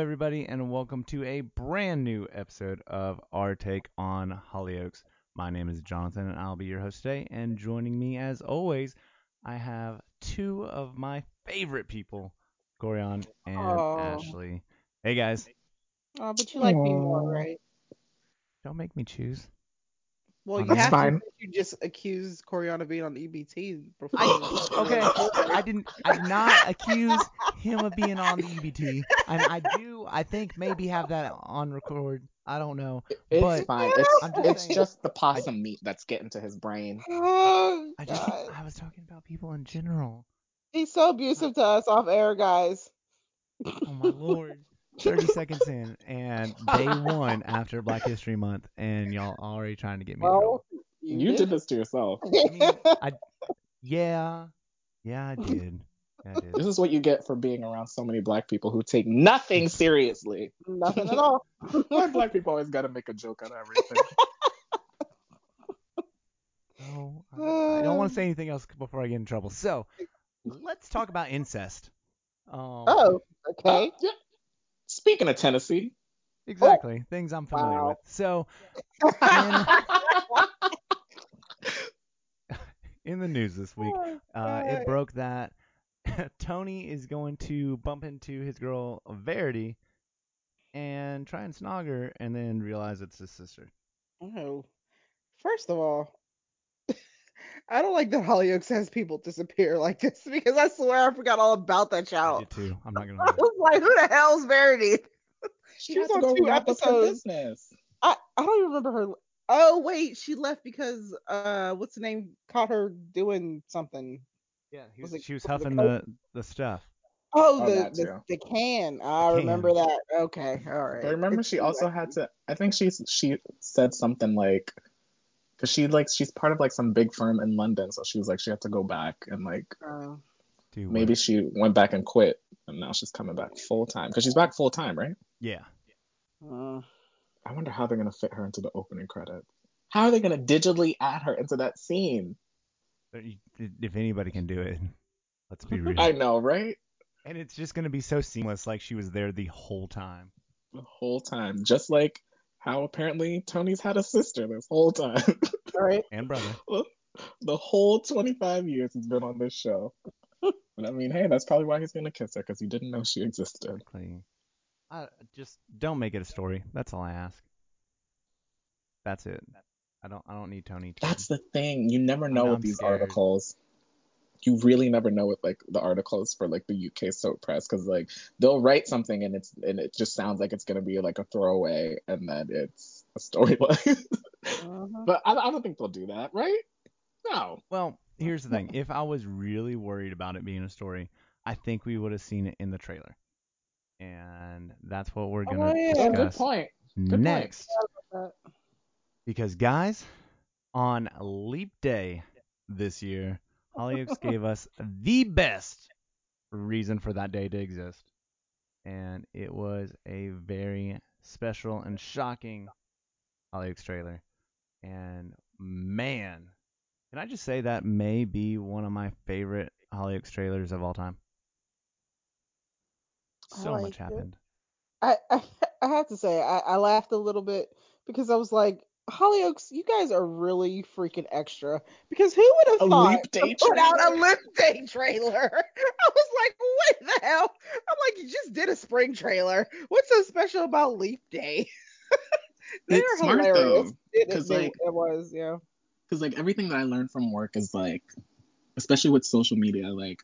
Hello, everybody, and welcome to a brand new episode of Our Take on Hollyoaks. My name is Jonathan, and I'll be your host today. And joining me, as always, I have two of my favorite people, Corian and Aw. Ashley. Hey, guys, Oh, but you like me more, right? don't make me choose. Well, you that's have fine. to. You just accused Coriana of being on the EBT. before. Okay, I didn't. I did not accuse him of being on the EBT, and I do. I think maybe have that on record. I don't know. It's But fine. It's I'm just it's saying- just the possum meat that's getting to his brain. Oh, I just. God. I was talking about people in general. He's so abusive to us off air, guys. Oh my lord. 30 seconds in, and day one after Black History Month, and y'all already trying to get me in trouble. Well, You did this to yourself. I mean, I, yeah, yeah, I did. Yeah, I This is what you get for being around so many black people who take nothing seriously. Nothing at all. Why black people always got to make a joke out of everything? So, I, I don't want to say anything else before I get in trouble. So, let's talk about incest. Um, Oh, okay. Uh, yeah. Speaking of Tennessee, exactly. Things I'm familiar Wow. with. So, in the news this week, uh, it broke that Tony is going to bump into his girl Verity and try and snog her, and then realize it's his sister. Oh. First of all, I don't like that Hollyoaks has people disappear like this because I swear I forgot all about that I child. did too. I'm not gonna I was like, who the hell's Verity? she, She was on two wrap up episodes. business. I, I don't even remember her. Oh wait, she left because uh, what's the name? Caught her doing something. Yeah, he Was was, it- she was was huffing Coke? the the stuff. Oh, Oh, the, the the can. I The remember can. that. Okay, all right. But remember, It's she also late. had to. I think she she said something like, because she like she's part of like some big firm in London, so she was like she had to go back and like Uh, Do what? maybe she went back and quit, and now she's coming back full time because she's back full time, right? Yeah. uh, I wonder how they're gonna fit her into the opening credits. How are they gonna digitally add her into that scene? If anybody can do it, let's be real. I know, right? And it's just gonna be so seamless, like she was there the whole time. The whole time, just like how apparently Tony's had a sister this whole time. right? And brother. the whole 25 years he's been on this show. And I mean, hey, that's probably why he's gonna kiss her because he didn't know she existed. Exactly. I just don't make it a story. That's all I ask. That's it. I don't. I don't need Tony. To That's the thing. You never know know with I'm these scared. articles. You really never know with like the articles for like the UK soap press because like they'll write something and it's and it just sounds like it's gonna be like a throwaway and then it's a storyline. Uh-huh. but I, I don't think they'll do that, right? No. Well, here's the thing. If I was really worried about it being a story, I think we would have seen it in the trailer. And that's what we're gonna Oh, yeah. Oh, good discuss point. point. next. Uh, Because guys, on Leap Day this year, Hollyoaks gave us the best reason for that day to exist. And it was a very special and shocking Hollyoaks trailer. And man, can I just say that may be one of my favorite Hollyoaks trailers of all time? So like much it. happened. I, I I have to say I, I laughed a little bit because I was like, Hollyoaks, you guys are really freaking extra. Because who would have A thought Leap Day to put out a trailer? Leap Day trailer? I was like, what the hell? I'm like, you just did a spring trailer. What's so special about Leap Day? They're It's smart, hilarious. though, It, it, 'cause, they- like- it was, yeah. because like everything that I learned from work is like, especially with social media, like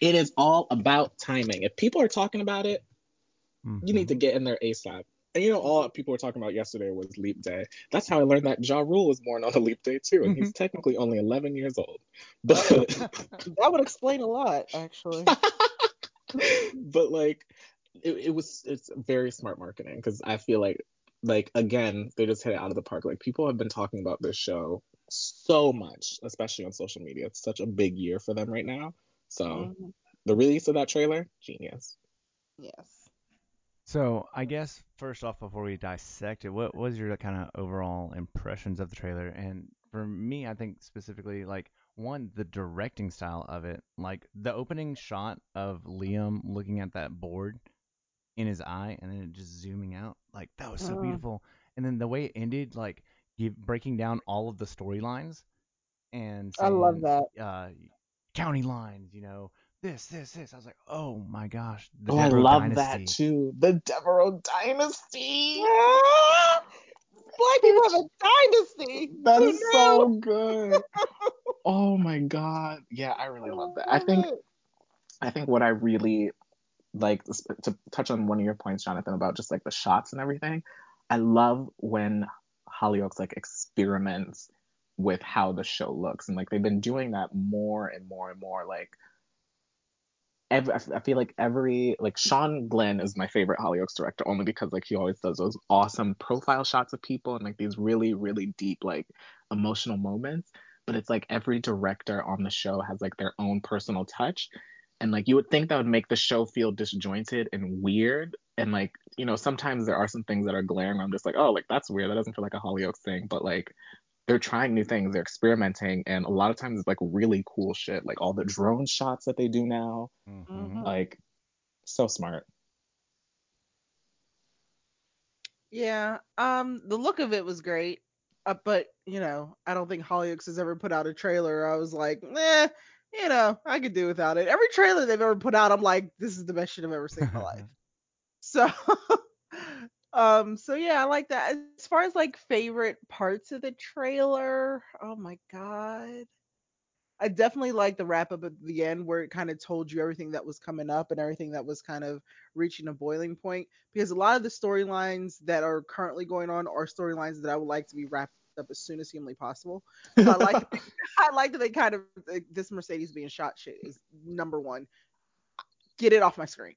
it is all about timing. If people are talking about it, you need mm-hmm. to get in there ASAP. And you know, all people were talking about yesterday was Leap Day. That's how I learned that Ja Rule was born on a Leap Day too, and he's technically only 11 years old. But. That would explain a lot, actually. but like it, it was it's very smart marketing because I feel like like again they just hit it out of the park. Like people have been talking about this show so much, especially on social media. It's such a big year for them right now. So Mhm. the release of that trailer, genius. Yes. So I guess first off, before we dissect it, what was your kind of overall impressions of the trailer? And for me, I think specifically like one, the directing style of it, like the opening shot of Liam looking at that board in his eye and then it just zooming out. Like that was so Uh. beautiful. And then the way it ended, like give, breaking down all of the storylines and I love that. uh, county lines, you know, this, this, this. I was like, oh my gosh, the oh, I love dynasty. that too. The Deveraux dynasty. Ah! Black people have a dynasty. That is so good. oh my god. Yeah, I really love that. I think. I think what I really like to touch on one of your points, Jonathan, about just like the shots and everything. I love when Hollyoaks like experiments with how the show looks, and like they've been doing that more and more and more. Like, every, I feel like every like Sean Glenn is my favorite Hollyoaks director only because like he always does those awesome profile shots of people and like these really really deep like emotional moments. But it's like every director on the show has like their own personal touch. And like you would think that would make the show feel disjointed and weird. And like you know sometimes there are some things that are glaring i'm just like oh like that's weird. That doesn't feel like a hollyoaks thing. But like they're trying new things they're experimenting and a lot of times it's like really cool shit like all the drone shots that they do now Mhm. Mhm. like so smart Yeah. Um, the look of it was great. Uh, but you know, I don't think Hollyoaks has ever put out a trailer. I was like, eh, you know, I could do without it. Every trailer they've ever put out, I'm like, this is the best shit I've ever seen in my life. So, um, so yeah, I like that. As far as like favorite parts of the trailer, oh my god. I definitely like the wrap up at the end where it kind of told you everything that was coming up and everything that was kind of reaching a boiling point. Because a lot of the storylines that are currently going on are storylines that I would like to be wrapped up as soon as humanly possible. So I like I like that they kind of like, this Mercedes being shot shit is number one. Get it off my screen.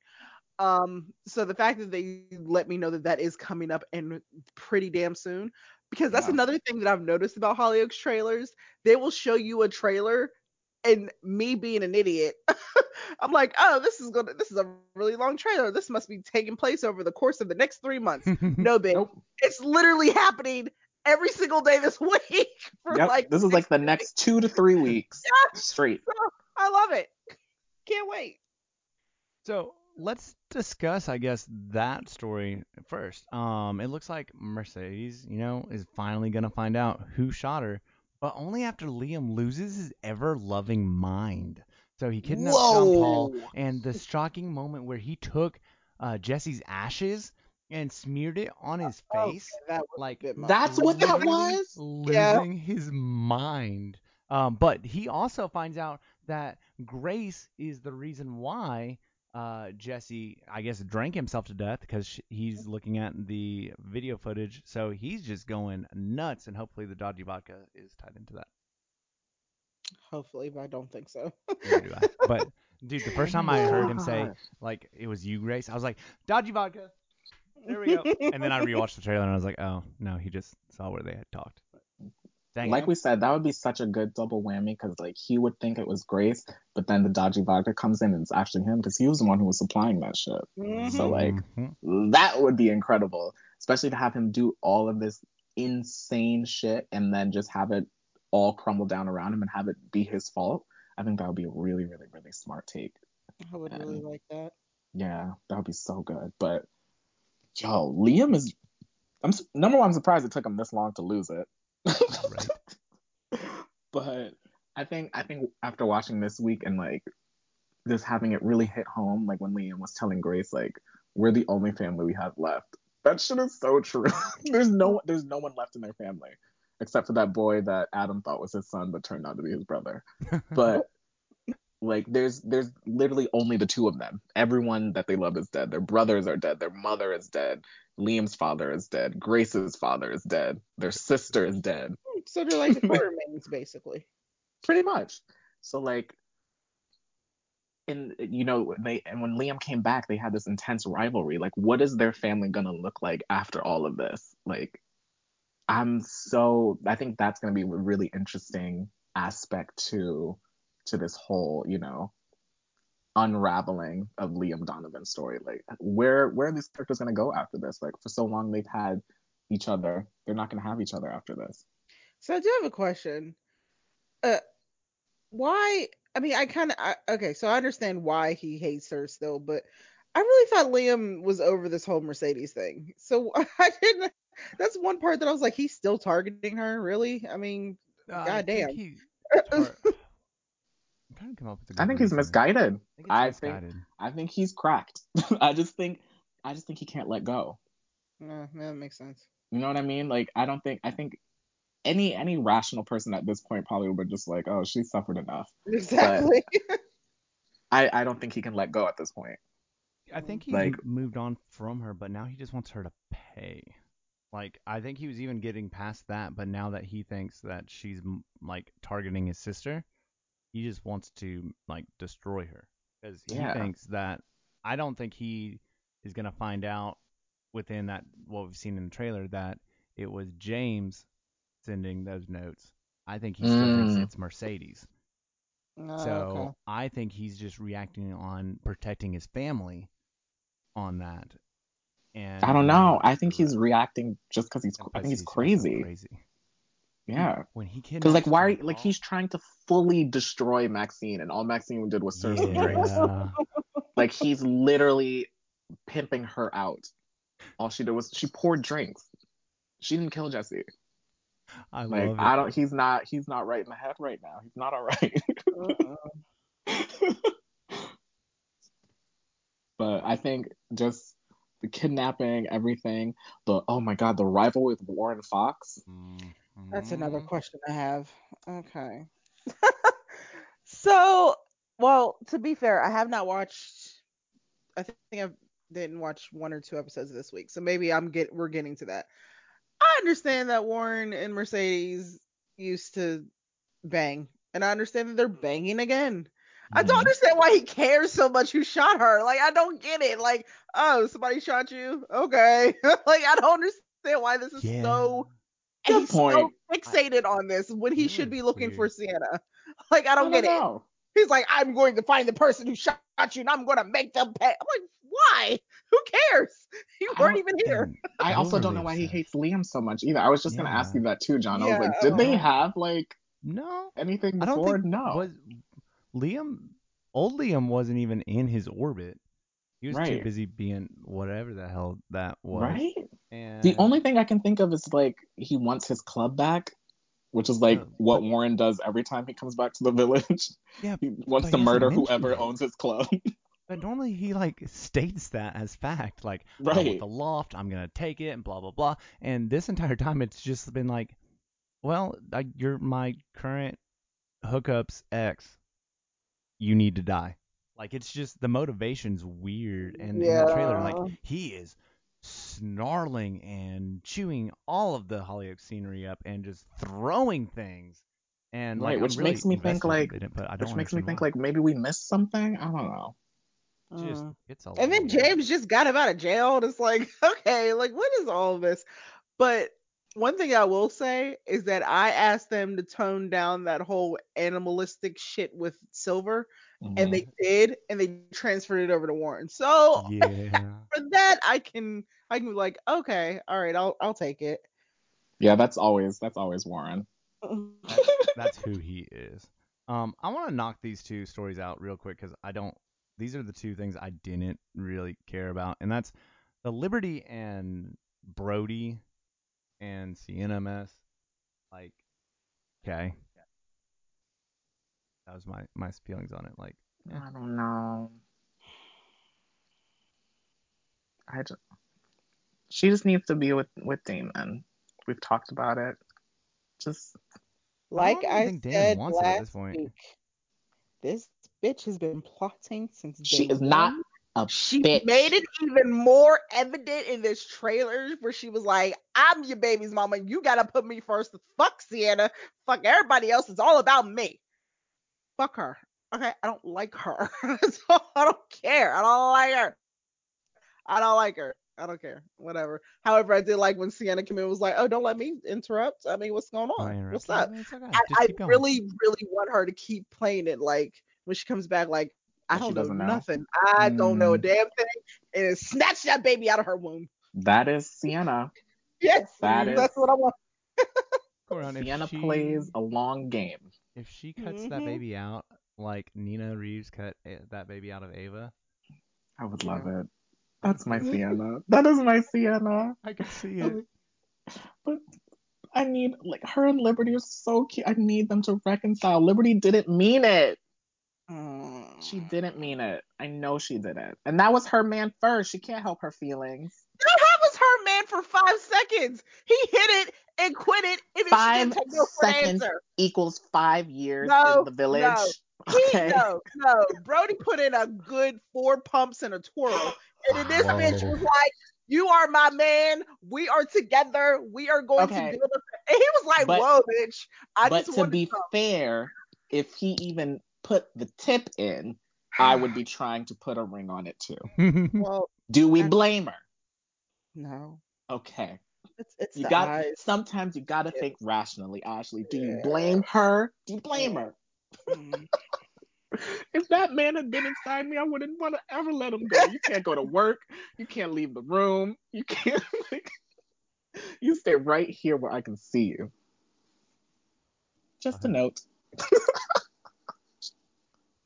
Um, so the fact that they let me know that that is coming up and pretty damn soon, because that's Yeah. another thing that I've noticed about Hollyoaks trailers. They will show you a trailer, and me being an idiot, I'm like, oh, this is gonna, this is a really long trailer. This must be taking place over the course of the next three months. No, bitch, nope it's literally happening every single day this week. For yep like this is like the days. next two to three weeks Yeah. straight I love it. Can't wait. So let's discuss, I guess, that story first. Um, it looks like Mercedes, you know, is finally gonna find out who shot her, but only after Liam loses his ever-loving mind. So he kidnapped Sean Paul, and the shocking moment where he took uh, Jesse's ashes and smeared it on his face, Okay, that like that's what that literally was losing Yeah. his mind. Um, but he also finds out that Grace is the reason why uh, Jesse, I guess, drank himself to death because he's looking at the video footage. So he's just going nuts, and hopefully the dodgy vodka is tied into that. Hopefully, but I don't think so. Do I. But dude, the first time I heard him say like it was you, Grace, I was like, dodgy vodka. There we go. and then I rewatched the trailer and I was like, oh no, he just saw where they had talked. Dang like it. we said, that would be such a good double whammy because like he would think it was Grace, but then the dodgy vodka comes in and it's actually him because he was the one who was supplying that shit. Mhm. So like Mhm. that would be incredible, especially to have him do all of this insane shit and then just have it all crumble down around him and have it be his fault. I think that would be a really, really, really smart take. I would really like that. Yeah, that would be so good. But yo, Liam is. I'm number one. I'm surprised it took him this long to lose it. Right. but I think I think after watching this week and like just having it really hit home, like when Liam was telling Grace like we're the only family we have left. That shit is so true. there's no there's no one left in their family except for that boy that Adam thought was his son but turned out to be his brother. But like there's there's literally only the two of them. Everyone that they love is dead. Their brothers are dead. Their mother is dead. Liam's father is dead. Grace's father is dead. Their sister is dead. So they're like the Quartermaines, basically. Pretty much. So like and you know they and when Liam came back they had this intense rivalry. Like what is their family gonna look like after all of this? Like I'm so I think that's gonna be a really interesting aspect to to this whole, you know, unraveling of Liam Donovan's story. Like where where are these characters gonna go after this? Like for so long they've had each other. They're not gonna have each other after this. So I do have a question. Uh, why? I mean, I kind of okay. So I understand why he hates her still, but I really thought Liam was over this whole Mercedes thing. So I didn't. That's one part that I was like, he's still targeting her. Really? I mean, Uh, goddamn. I think, he, tar- I'm trying to come up with a good I think he's misguided. I think, I it's think- misguided. I think he's cracked. I just think I just think he can't let go. No, that makes sense. You know what I mean? Like I don't think I think any any rational person at this point probably would just like, oh, she suffered enough. Exactly. I I don't think he can let go at this point. I think he Like- moved on from her, but now he just wants her to pay. Like I think he was even getting past that, but now that he thinks that she's like targeting his sister, he just wants to like destroy her because he Yeah. thinks that I don't think he is gonna find out within that what we've seen in the trailer that it was James sending those notes. I think he still thinks Mm. it's Mercedes. Oh, So okay. I think he's just reacting on protecting his family on that. And I don't know. I think he's reacting just because he's I think he's so crazy. crazy. Yeah. When he kidnaps Because like why are you, like he's trying to fully destroy Maxine and all Maxine did was serve some drinks. Yeah. Like he's literally pimping her out. All she did was she poured drinks. She didn't kill Jesse. I Like love it. I don't he's not he's not right in the head right now. He's not alright. Uh-uh. but I think just the kidnapping, everything, the oh my god, the rival with Warren Fox. Mm. That's another Mhm. question I have. Okay. so, well, to be fair, I have not watched. I think I didn't watch one or two episodes this week, so maybe I'm get we're getting to that. I understand that Warren and Mercedes used to bang, and I understand that they're banging again. I don't Mhm. understand why he cares so much who shot her. Like, I don't get it. Like, oh, somebody shot you? Okay. like, I don't understand why this is Yeah. so Good he's point. so fixated on this when he should be looking for. Sienna. Like I don't get it. He's like, I'm going to find the person who shot you and I'm going to make them pay. I'm like, why? Who cares? You weren't even here. I also don't know why he hates Liam so much either. I was just gonna ask you that too, John. I was like, did they have like No, anything I don't before? think no. was Liam. Old Liam wasn't even in his orbit. He was too busy being whatever the hell that was. Right? And The only thing I can think of is like he wants his club back, which is like Uh, what but- Warren does every time he comes back to the village. Yeah, He wants to he murder whoever it. owns his club. But normally he like states that as fact, like I want the loft, I'm gonna take it, and blah blah blah. And this entire time, it's just been like, well, I, you're my current hookups ex. You need to die. Like it's just the motivation's weird, and in the trailer, like he is snarling and chewing all of the Hollyoaks scenery up and just throwing things. And like, Right, I'm which really makes me think, like- it, but I don't Which makes me think why. like maybe we missed something. I don't know. just uh, it's a And then James just got him out of jail. And it's like, okay, like what is all of this? But one thing I will say is that I asked them to tone down that whole animalistic shit with Silver, Mhm. and they did, and they transferred it over to Warren. So yeah. for that, I can I can be like, okay, all right, I'll I'll take it. yeah, that's always that's always Warren. That's who he is. Um, I want to knock these two stories out real quick because I don't. These are the two things I didn't really care about, and that's the Liberty and Brody and Sienna mess. Like, okay, that was my my feelings on it. Like, Yeah. I don't know. I just, she just needs to be with with Damon. We've talked about it. Just Like don't even I think Dan said wants it at this last point. week, this bitch has been plotting since she day is not one. a She bitch. made it even more evident in this trailer where she was like, I'm your baby's mama. You gotta put me first. Fuck Sienna. Fuck everybody else. It's all about me. Fuck her. Okay, I don't like her. so I don't care. I don't like her. I don't like her. I don't care. Whatever. However, I did like when Sienna came in and was like, Oh, don't let me interrupt. I mean, what's going on? What's up? Okay. I, I really, really want her to keep playing it like when she comes back, like, I don't know know? nothing. I don't know a Mm. damn thing. And snatch that baby out of her womb. That is Sienna. Yes, That that's is- what I want. Go around. If Sienna she- plays a long game. If she cuts that Mhm. baby out like Nina Reeves cut eh, that baby out of Ava, I would love it. That's my Sienna. That is my Sienna. I can see it. But I need like her and Liberty are so cute. I need them to reconcile. Liberty didn't mean it. Mm. She didn't mean it. I know she didn't. And that was her man first. She can't help her feelings. That was her man for five seconds. He hit it and quit it, and Five she didn't take no seconds answer. equals five years No, in the village. no. He, no, no. Brody put in a good four pumps and a twirl. And then this Whoa. bitch was like, You are my man. We are together. We are going Okay. to build a And he was like, But- Whoa, bitch. I but just to be some." fair, if he even put the tip in, I would be trying to put a ring on it too. Well, Do we blame her? no. Okay. It's it's You got eyes. sometimes you gotta Yeah. think rationally, Ashley. Do you blame her? Do you blame her? Mm. If that man had been inside me, I wouldn't want to ever let him go. You can't go to work. You can't leave the room. You can't like you stay right here where I can see you. Just a Uh-huh. note.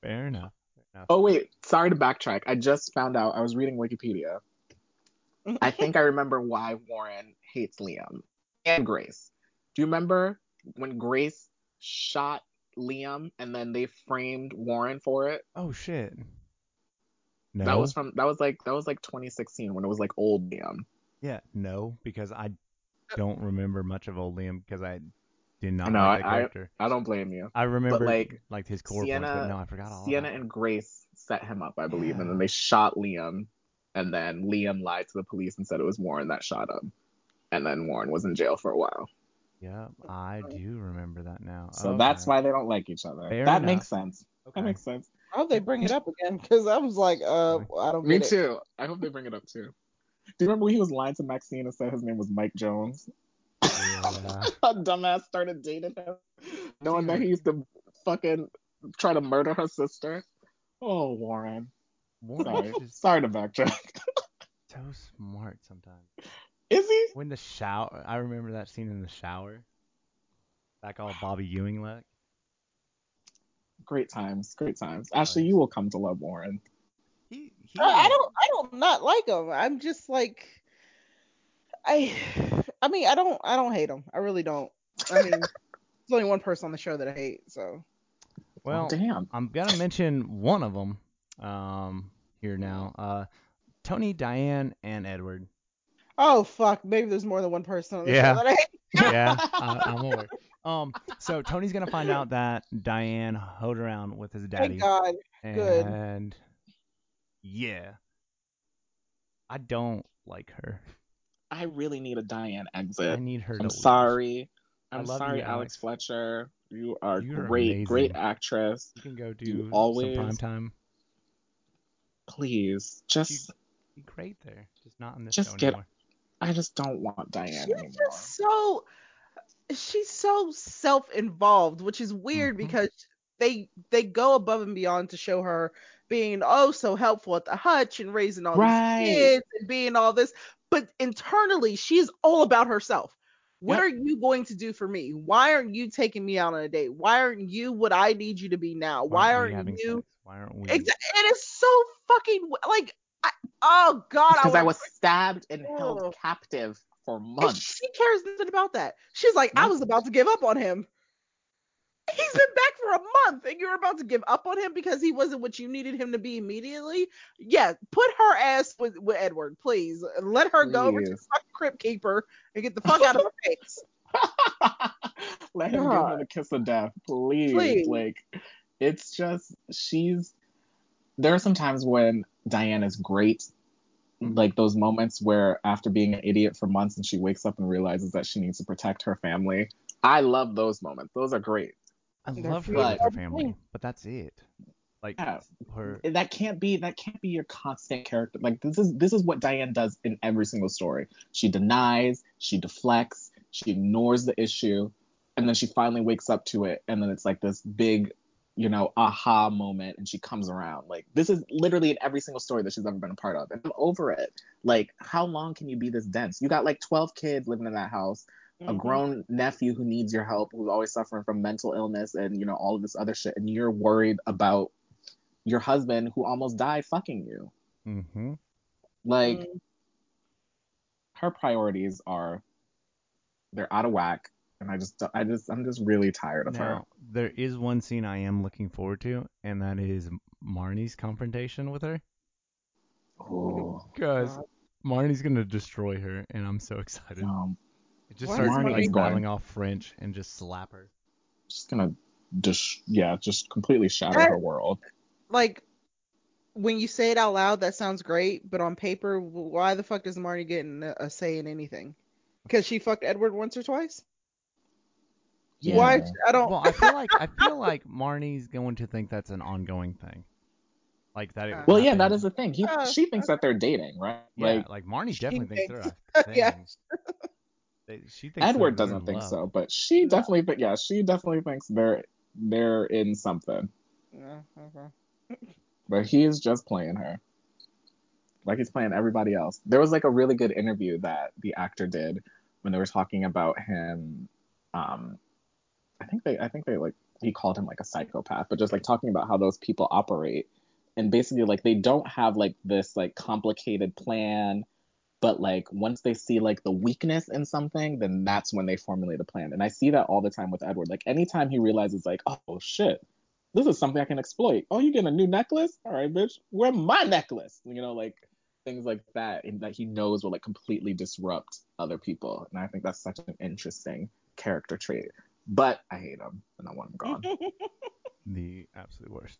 Fair enough. Fair enough. Oh wait, sorry to backtrack. I just found out I was reading Wikipedia. I think I remember why Warren hates Liam and Grace. Do you remember when Grace shot Liam and then they framed Warren for it? Oh shit. No. That was from that was like that was like 2016 when it was like old Liam. yeah. No, because I don't remember much of old Liam because I did not No, like that I- character. I don't blame you. I, remember like, like his core Sienna, points, but no, I forgot all Sienna and Grace set him up, I believe, and then they shot Liam, and then Liam lied to the police and said it was Warren that shot him, and then Warren was in jail for a while. it. Yeah, I do remember that now. So that's why they don't like each other. Fair that enough. makes sense. Okay. That makes sense. I hope they bring it up again because I was like, uh, I don't Me get it. too. I hope they bring it up too. Do you remember when he was lying to Maxine and said his name was Mike Jones? Yeah. A dumbass started dating him, knowing that he used to fucking try to murder her sister. Oh, Warren. Warren's Sorry. just Sorry to backtrack. so smart sometimes. Is he? When the shower, I remember that scene in the shower. Back all Bobby Ewing like. Great times. Great times. Ashley, you will come to love Warren. He, he I, I don't I don't not like him. I'm just like I I mean I don't I don't hate him. I really don't. I mean there's only one person on the show that I hate, so Well, oh, damn. I'm gonna mention one of them um, here now. Uh, Tony, Diane, and Edward. oh fuck, maybe there's more than one person on the Yeah. show that I hate. Yeah, I, I'm aware. Um, so Tony's gonna find out that Diane hoed around with his daddy, Thank God. good. and yeah, I don't like her. I really need a Diane exit. I need her to I'm leave. sorry. I I'm sorry, you, Alex Alex. Fletcher. You are You're great, great actress. You can go do You some always- prime time. Please, just Be great there, just not in this Just show get- anymore. I just don't want Diane She's anymore. just so she's so self-involved, which is weird Mhm. because they they go above and beyond to show her being oh so helpful at the hutch and raising all Right. these kids and being all this, but internally she's all about herself. What Yep. are you going to do for me? Why aren't you taking me out on a date? Why aren't you what I need you to be now? Why, we aren't having you? sex? Why aren't we? Exa- it is so fucking like, I, oh god, Because I wanna was stabbed and held captive for And months. she cares nothing about that. She's like, I was about to give up on him. Been back for a month and you're about to give up on him because he wasn't what you needed him to be immediately. Yeah, put her ass with, with Edward, please. Let her go over to the fucking crypt keeper and get the fuck out of her face. Let him give her the kiss of death, please. Please. Like, it's just she's. There are some times when Diane is great, like those moments where after being an idiot for months and she wakes up and realizes that she needs to protect her family. I love those moments. Those are great. I love her few with her family, but that's it. Like Yeah. her. that can't be that can't be your constant character like this is this is what diane does in every single story she denies she deflects she ignores the issue and then she finally wakes up to it and then it's like this big you know aha moment and she comes around like this is literally in every single story that she's ever been a part of and i'm over it like how long can you be this dense you got like 12 kids living in that house a Mhm. grown nephew who needs your help who's always suffering from mental illness and you know all of this other shit and you're worried about your husband who almost died fucking you Mm-hmm. Like Mm. her priorities are they're out of whack, and I just I just I'm just really tired of her. Now, there is one scene I am looking forward to, and that is Marnie's confrontation with her. Oh, Because Marnie's gonna destroy her, and I'm so excited. um, just Why start Marnie like is going- off French and just slap her. just gonna just yeah, just completely shatter That- her world. Like when you say it out loud, that sounds great, but on paper, why the fuck does Marnie get a, a say in anything? Because she fucked Edward once or twice. Yeah. Why? I don't. Well, I feel like I feel like Marnie's going to think that's an ongoing thing, like that. It Uh, Well, yeah, that is the thing. He, Uh, she thinks that they're dating, right? Yeah, Like like Marnie definitely thinks thinks- they're a thing. Yeah. They- she thinks Edward they're- they're doesn't think love. so, but she No. definitely, but yeah, she definitely thinks they're they're in something. Yeah, okay. But he is just playing her, like he's playing everybody else. There was like a really good interview that the actor did when they were talking about him. Um, I think they, I think they like he called him like a psychopath, but just like talking about how those people operate, and basically like they don't have like this like complicated plan, but like once they see like the weakness in something, then that's when they formulate a plan. And I see that all the time with Edward. Like anytime he realizes like, oh shit, this is something I can exploit. Oh, you getting a new necklace? All right, bitch, wear my necklace. You know, like things like that, and that he knows will like completely disrupt other people. And I think that's such an interesting character trait. But I hate him, and I want him gone. The absolute worst.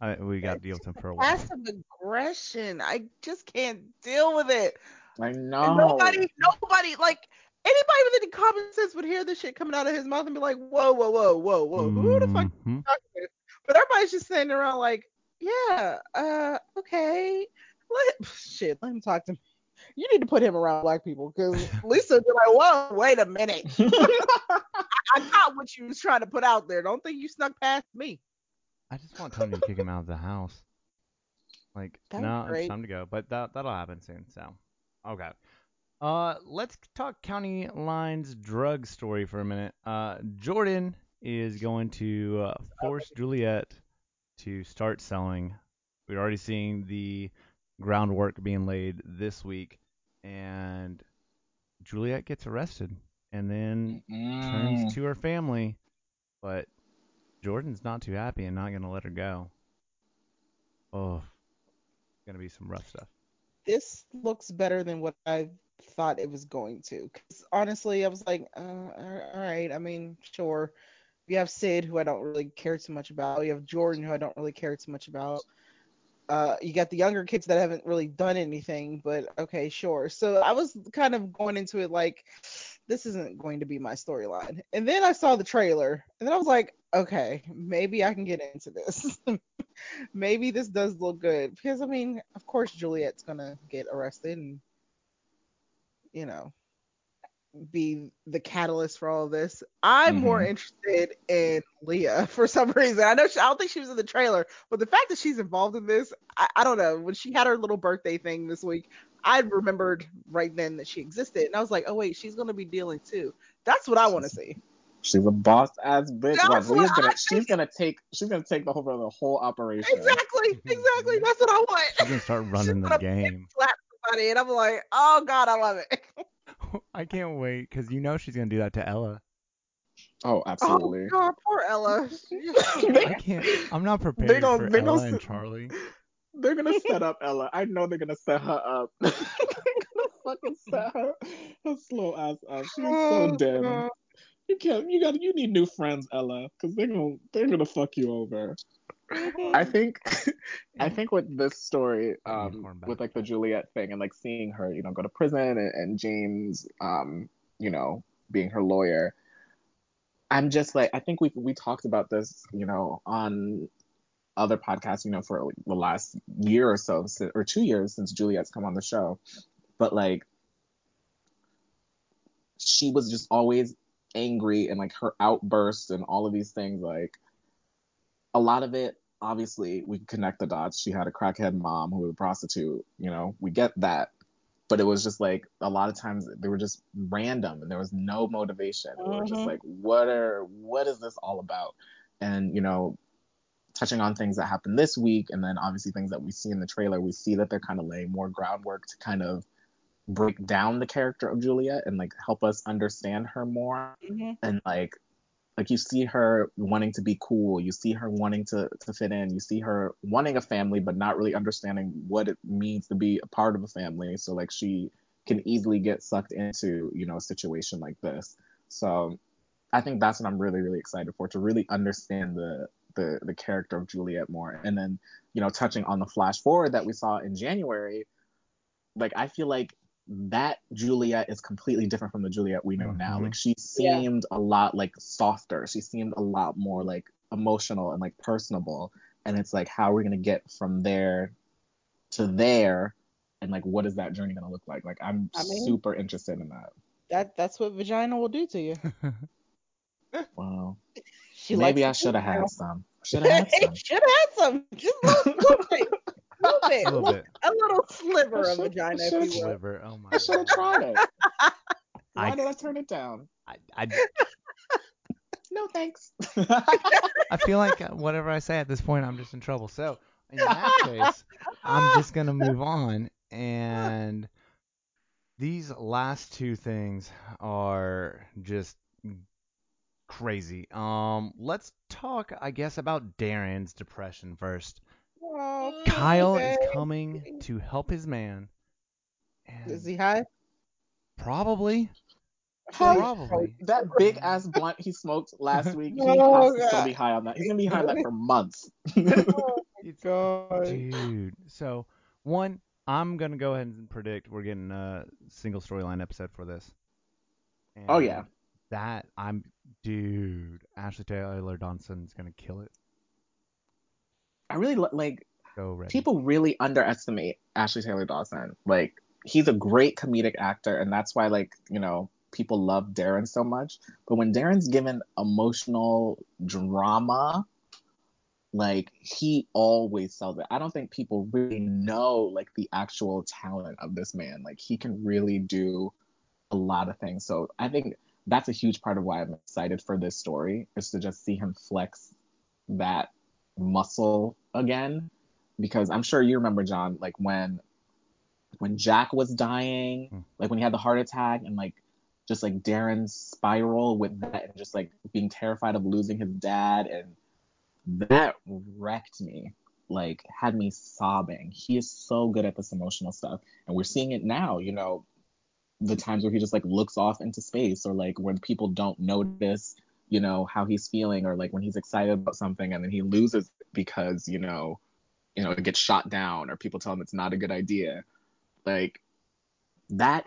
But I, we got to deal with him for a while. Passive aggression. I just can't deal with it. I And know. nobody, nobody, like anybody with any common sense would hear this shit coming out of his mouth and be like, "Whoa, whoa, whoa, whoa, whoa, who the fuck you Mhm. talking to?" But everybody's just standing around like, "Yeah, uh, okay, let shit, let him talk to me." You need to put him around black people because Lisa would be like, "Whoa, wait a minute, I got what you was trying to put out there. Don't think you snuck past me." I just want Tony to kick him out of the house. Like, That'd no, it's great. time to go. But that that'll happen soon. So, okay. Uh, let's talk County Lines drug story for a minute. Uh, Jordan is going to uh, force Juliet to start selling. We're already seeing the groundwork being laid this week, and Juliet gets arrested and then Mm. turns to her family, but Jordan's not too happy and not gonna let her go. Oh, gonna be some rough stuff. this looks better than what I thought it was going to. Cause honestly, I was like, uh, all right. I mean, sure. You have Sid, who I don't really care too much about. You have Jordan, who I don't really care too much about. Uh, you got the younger kids that haven't really done anything, but okay, sure. So I was kind of going into it like, this isn't going to be my storyline. And then I saw the trailer, and then I was like, okay, maybe I can get into this. maybe this does look good because I mean, of course, Juliet's gonna get arrested and you know be the catalyst for all of this. I'm more Mhm. interested in Leah for some reason. I know she, I don't think she was in the trailer, but the fact that she's involved in this, I, I don't know. When she had her little birthday thing this week, I remembered right then that she existed, and I was like, oh wait, she's gonna be dealing too. That's what I want to see. She's a boss ass bitch. That's Watch, what Leah's I gonna she's gonna take she's gonna take the whole the whole operation. Exactly, exactly. That's what I want. She's gonna start running the game. slap somebody, and I'm like, oh god, I love it. I can't wait because you know she's gonna do that to Ella. Oh, absolutely. Oh god, poor Ella. I can't. I'm not prepared gon- for they gon' Ella and Charlie. They're gonna set up Ella. I know they're gonna set her up. they're gonna fucking set her, her slow ass up. She's so Oh, dim. God. You can't. You got. You need new friends, Ella, because they're gonna they're gonna fuck you over. I think. I think with this story, um, with like the Juliet thing and like seeing her, you know, go to prison and, and James, um, you know, being her lawyer. I'm just like I think we we talked about this, you know, on other podcasts, you know, for the last year or so, or two years since Juliet's come on the show. But like, she was just always angry and like her outbursts and all of these things. Like, a lot of it, obviously, we connect the dots. She had a crackhead mom who was a prostitute. You know, we get that. But it was just like a lot of times they were just random and there was no motivation. We were just Mhm. like, what are what is this all about? And you know, touching on things that happened this week, and then obviously things that we see in the trailer, we see that they're kind of laying more groundwork to kind of break down the character of Juliet and like help us understand her more. Mm-hmm. And like like you see her wanting to be cool, you see her wanting to to fit in, you see her wanting a family but not really understanding what it means to be a part of a family. So like she can easily get sucked into, you know, a situation like this. So I think that's what I'm really, really excited for, to really understand the the the character of Juliet more. And then, you know, touching on the flash forward that we saw in January, like I feel like that Juliet is completely different from the Juliet we know now. Mhm. Like she seemed a lot like softer. She seemed a lot more like emotional and like personable. And it's like how are we gonna get from there to there and like what is that journey gonna look like? Like I'm I mean- super interested in that. That that's what vagina will do to you. Wow. She Maybe I should have had some. Should have had some. should have had some. Just a little, little bit. Little bit. a little bit. A little sliver I of vagina, I if should- you will. Liver. Oh my. I should have God. tried it. Why I- did I turn it down? I, I, No thanks. I feel like uh, whatever I say at this point, I'm just in trouble. So in that case, I'm just gonna move on. And these last two things are just crazy. Um, let's talk, I guess, about Darren's depression first. Oh, Kyle is coming to help his man. And Is he high? Probably. Probably. that big ass blunt he smoked last week, he Oh, has to still God. be high on that. He's gonna be high on that for months. Oh It's- God. Dude. So one, I'm gonna go ahead and predict we're getting a single storyline episode for this. Oh, yeah. That I'm, dude. Ashley Taylor Dawson's gonna kill it. I really like Go ready. people really underestimate Ashley Taylor Dawson. Like he's a great comedic actor, and that's why like you know people love Darren so much. But when Darren's given emotional drama, like he always sells it. I don't think people really know like the actual talent of this man. Like he can really do a lot of things. So I think that's a huge part of why I'm excited for this story is to just see him flex that muscle again. Because I'm sure you remember John like when when Jack was dying, Hmm. like when he had the heart attack and like just like Darren's spiral with that and just like being terrified of losing his dad and that wrecked me. Like had me sobbing. He is so good at this emotional stuff and we're seeing it now you know the times where he just like looks off into space or like when people don't notice you know how he's feeling or like when he's excited about something and then he loses because you know you know it gets shot down or people tell him it's not a good idea like that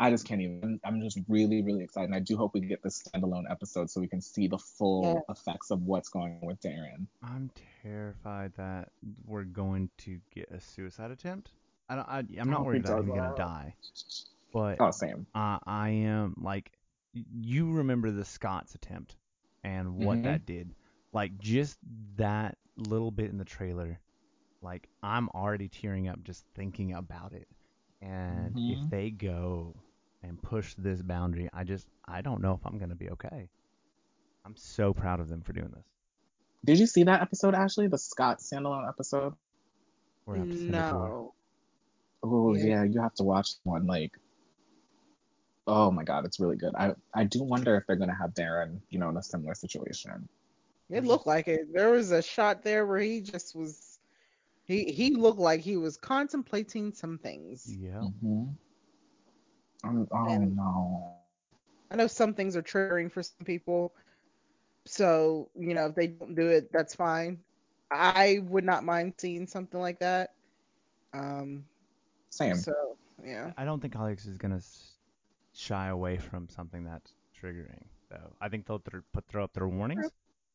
I just can't even. I'm just really, really excited. And I do hope we get this standalone episode so we can see the full effects of what's going on with Darren. I'm terrified that we're going to get a suicide attempt. I don't. I, I'm not don't worried think that so. he's gonna die, but Oh, same. uh, I am like, you remember the Scott's attempt and what Mhm. that did. Like just that little bit in the trailer, like I'm already tearing up just thinking about it. And if Mhm. they go and push this boundary, I just I don't know if I'm gonna be okay. I'm so proud of them for doing this. Did you see that episode, Ashley? The Scott standalone episode? We're gonna have to send it to her. No. Oh Yeah. yeah, you have to watch one. Like, oh my god, it's really good. I I do wonder if they're gonna have Darren, you know, in a similar situation. It looked like it. There was a shot there where he just was. He he looked like he was contemplating some things. Yeah. Mm-hmm. Um, oh And- no. I know some things are triggering for some people. So, you know, if they don't do it, that's fine. I would not mind seeing something like that. Um, Same. so, yeah. I don't think Alex is gonna s- shy away from something that's triggering. So I think they'll th- put throw up their warnings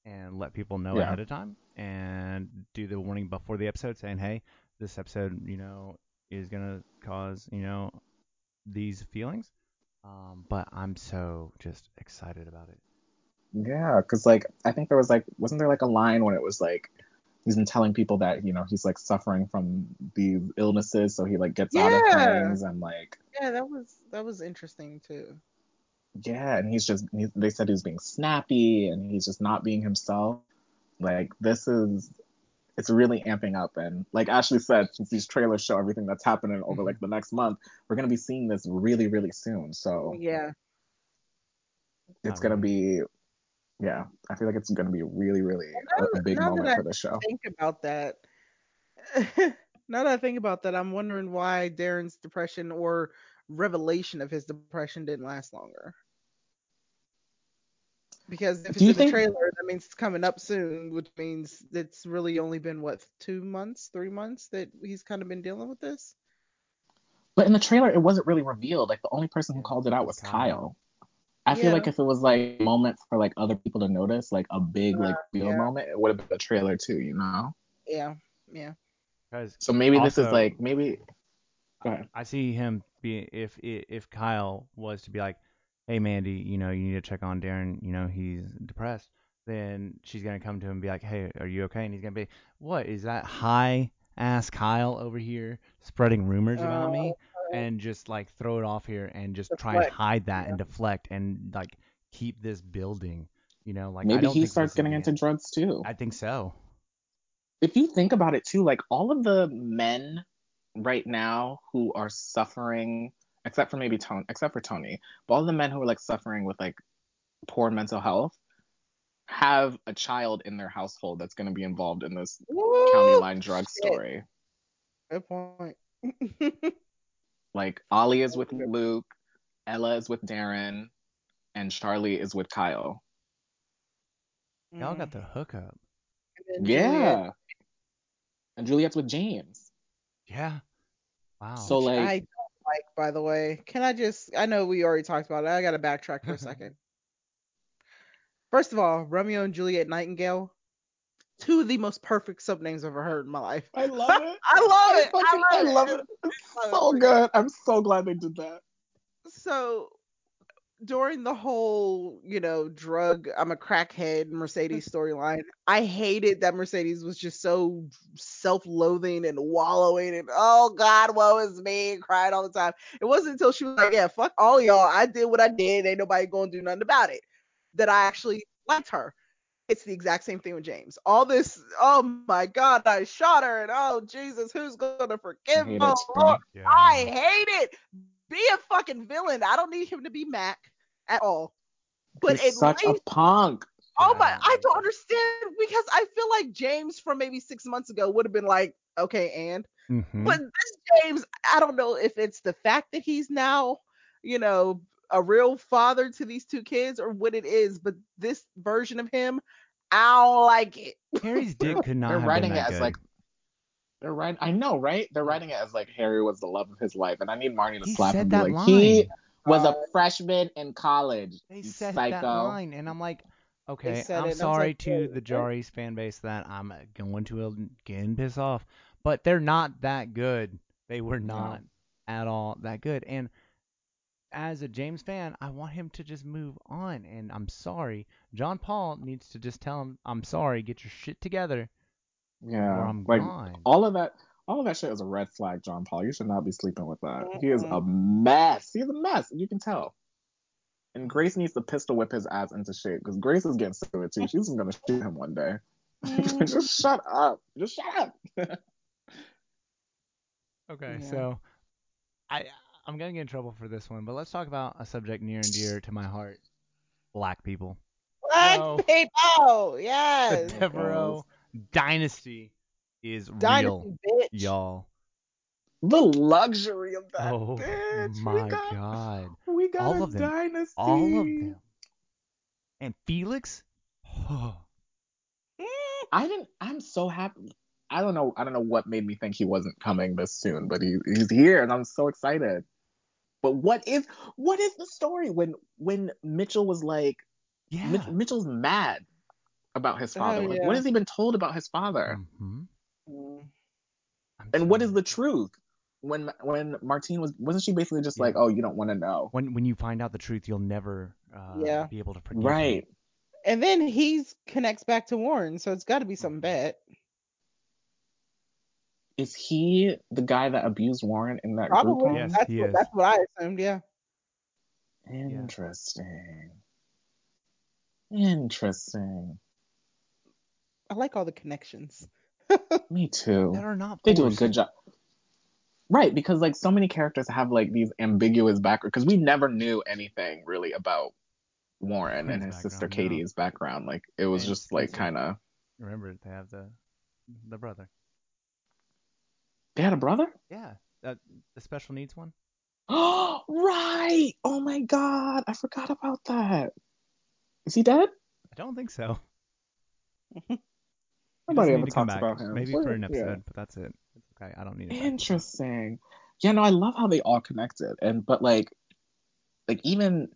and let people know Yeah. ahead of time and do the warning before the episode, saying, "Hey, this episode, you know, is gonna cause you know these feelings." Um, but I'm so just excited about it. Yeah, because like I think there was like wasn't there like a line when it was like he's been telling people that you know he's like suffering from these illnesses, so he like gets out of things and like Yeah, that was that was interesting too. yeah, and he's just he, they said he was being snappy and he's just not being himself. Like this is it's really amping up and like Ashley said, since these trailers show everything that's happening over mm-hmm. like the next month, we're gonna be seeing this really, really soon. So Yeah. it's gonna be yeah, I feel like it's gonna be really, really Now- a, a big now that moment for the show. Think about that. now that I think about that, I'm wondering why Darren's depression or revelation of his depression didn't last longer. Because if it's in think- the trailer, that means it's coming up soon, which means it's really only been what two months, three months that he's kind of been dealing with this. But in the trailer, it wasn't really revealed. Like the only person who called it out was was Kyle. Kyle. I feel Yeah. like if it was like a moment for like other people to notice, like a big uh, like real yeah. moment, it would have been a trailer too, you know. Yeah, yeah. Because So maybe this is like maybe. Go ahead. I see him be if if Kyle was to be like, hey Mandy, you know you need to check on Darren, you know he's depressed. Then she's gonna come to him and be like, hey, are you okay? And he's gonna be, what is that high ass Kyle over here spreading rumors about me? Oh. And just like throw it off here and just try and hide that and deflect and like keep this building. You know, like I maybe don't he think starts getting into end. drugs too. I think so. if you think about it too, like all of the men right now who are suffering, except for maybe Tony, except for Tony, but all the men who are like suffering with like poor mental health have a child in their household that's going to be involved in this county line drug shit. story. Good point. Like Ollie is with Luke, Ella is with Darren, and Charlie is with Kyle. Y'all got Mm. the hookup. And Yeah. Juliet, And Juliet's with James. Yeah. Wow. So like I don't like, by the way. Can I just? I know we already talked about it. I gotta backtrack for a second. First of all, Romeo and Juliet Nightingale, two of the most perfect sub names I've ever heard in my life. I love it. I love it. fucking- I love, it. Love it. so good. I'm so glad they did that. So during the whole, you know, drug, I'm a crackhead Mercedes mm-hmm. storyline, I hated that Mercedes was just so self-loathing and wallowing and oh God, woe is me, and crying all the time. It wasn't until she was like, yeah, fuck all y'all, I did what I did, ain't nobody gonna do nothing about it, that I actually liked her. It's the exact same thing with James. All this, oh my God, I shot her, and oh Jesus, who's gonna forgive me? it, Lord? yeah. I hate it. Be a fucking villain. I don't need him to be Mac at all. But He's at such least, a punk. oh Yeah, my, I don't I like don't that. understand because I feel like James from maybe six months ago would have been like, okay, and Mhm. but this James, I don't know if it's the fact that he's now, you know, a real father to these two kids or what it is, but this version of him, I don't like it. Harry's dick could not They're have writing been it that as good. like they're writing. I know, right? They're writing it as like Harry was the love of his life, and I need Marnie to he slap said him and be that like, line. he was a Uh, freshman in college. They said psycho. that line, and I'm like, okay, I'm it, and I was sorry like, to wait, the what? Jaris fan base that I'm going to again piss off, but they're not that good. They were not at all that good. And as a James fan, I want him to just move on. And I'm sorry, John Paul needs to just tell him, I'm sorry, get your shit together, or Yeah, I'm like gone. all of that. All of that shit is a red flag, John Paul. You should not be sleeping with that. He is a mess. He's a mess. You can tell. And Grace needs to pistol whip his ass into shape because Grace is getting sick of it too. She's gonna shoot him one day. Mm. Just shut up. Just shut up. Okay, Yeah. so I I'm gonna get in trouble for this one, but let's talk about a subject near and dear to my heart: black people. Black No. people, The yes. Deveraux dynasty is real, bitch. y'all. the luxury of that Oh bitch. my we got, god, We got All a of them. dynasty. all of them, and Felix. I didn't. I'm so happy. I don't know. I don't know what made me think he wasn't coming this soon, but he, he's here, and I'm so excited. But what is what is the story when when Mitchell was like yeah. Mitch, Mitchell's mad about his father? Oh, like, yeah. what has he been told about his father? hmm Mm. And what is the truth? When when Martine was wasn't she basically just like, oh, you don't want to know? when when you find out the truth, you'll never uh, Yeah. be able to forgive. Right. him. And then he's connects back to Warren, so it's got to be something bad. Is he the guy that abused Warren in that Probably. group home? Yes, that's he what, is. That's what I assumed. Yeah. Interesting. Interesting. I like all the connections. Me too. That are not They do a good job. Right, because like so many characters have like these ambiguous background because we never knew anything really about Warren and His his sister background, no. Katie's background. Like it was And just like kind of Remember, they have the the brother. They had a brother. Yeah, the special needs one. Oh right! Oh my god, I forgot about that. Is he dead? I don't think so. Nobody ever need to come talks about him. Maybe Where- for an yeah. episode, but that's it. It's okay. I don't need it. Interesting. Yeah, no, I love how they all connected. And but like like even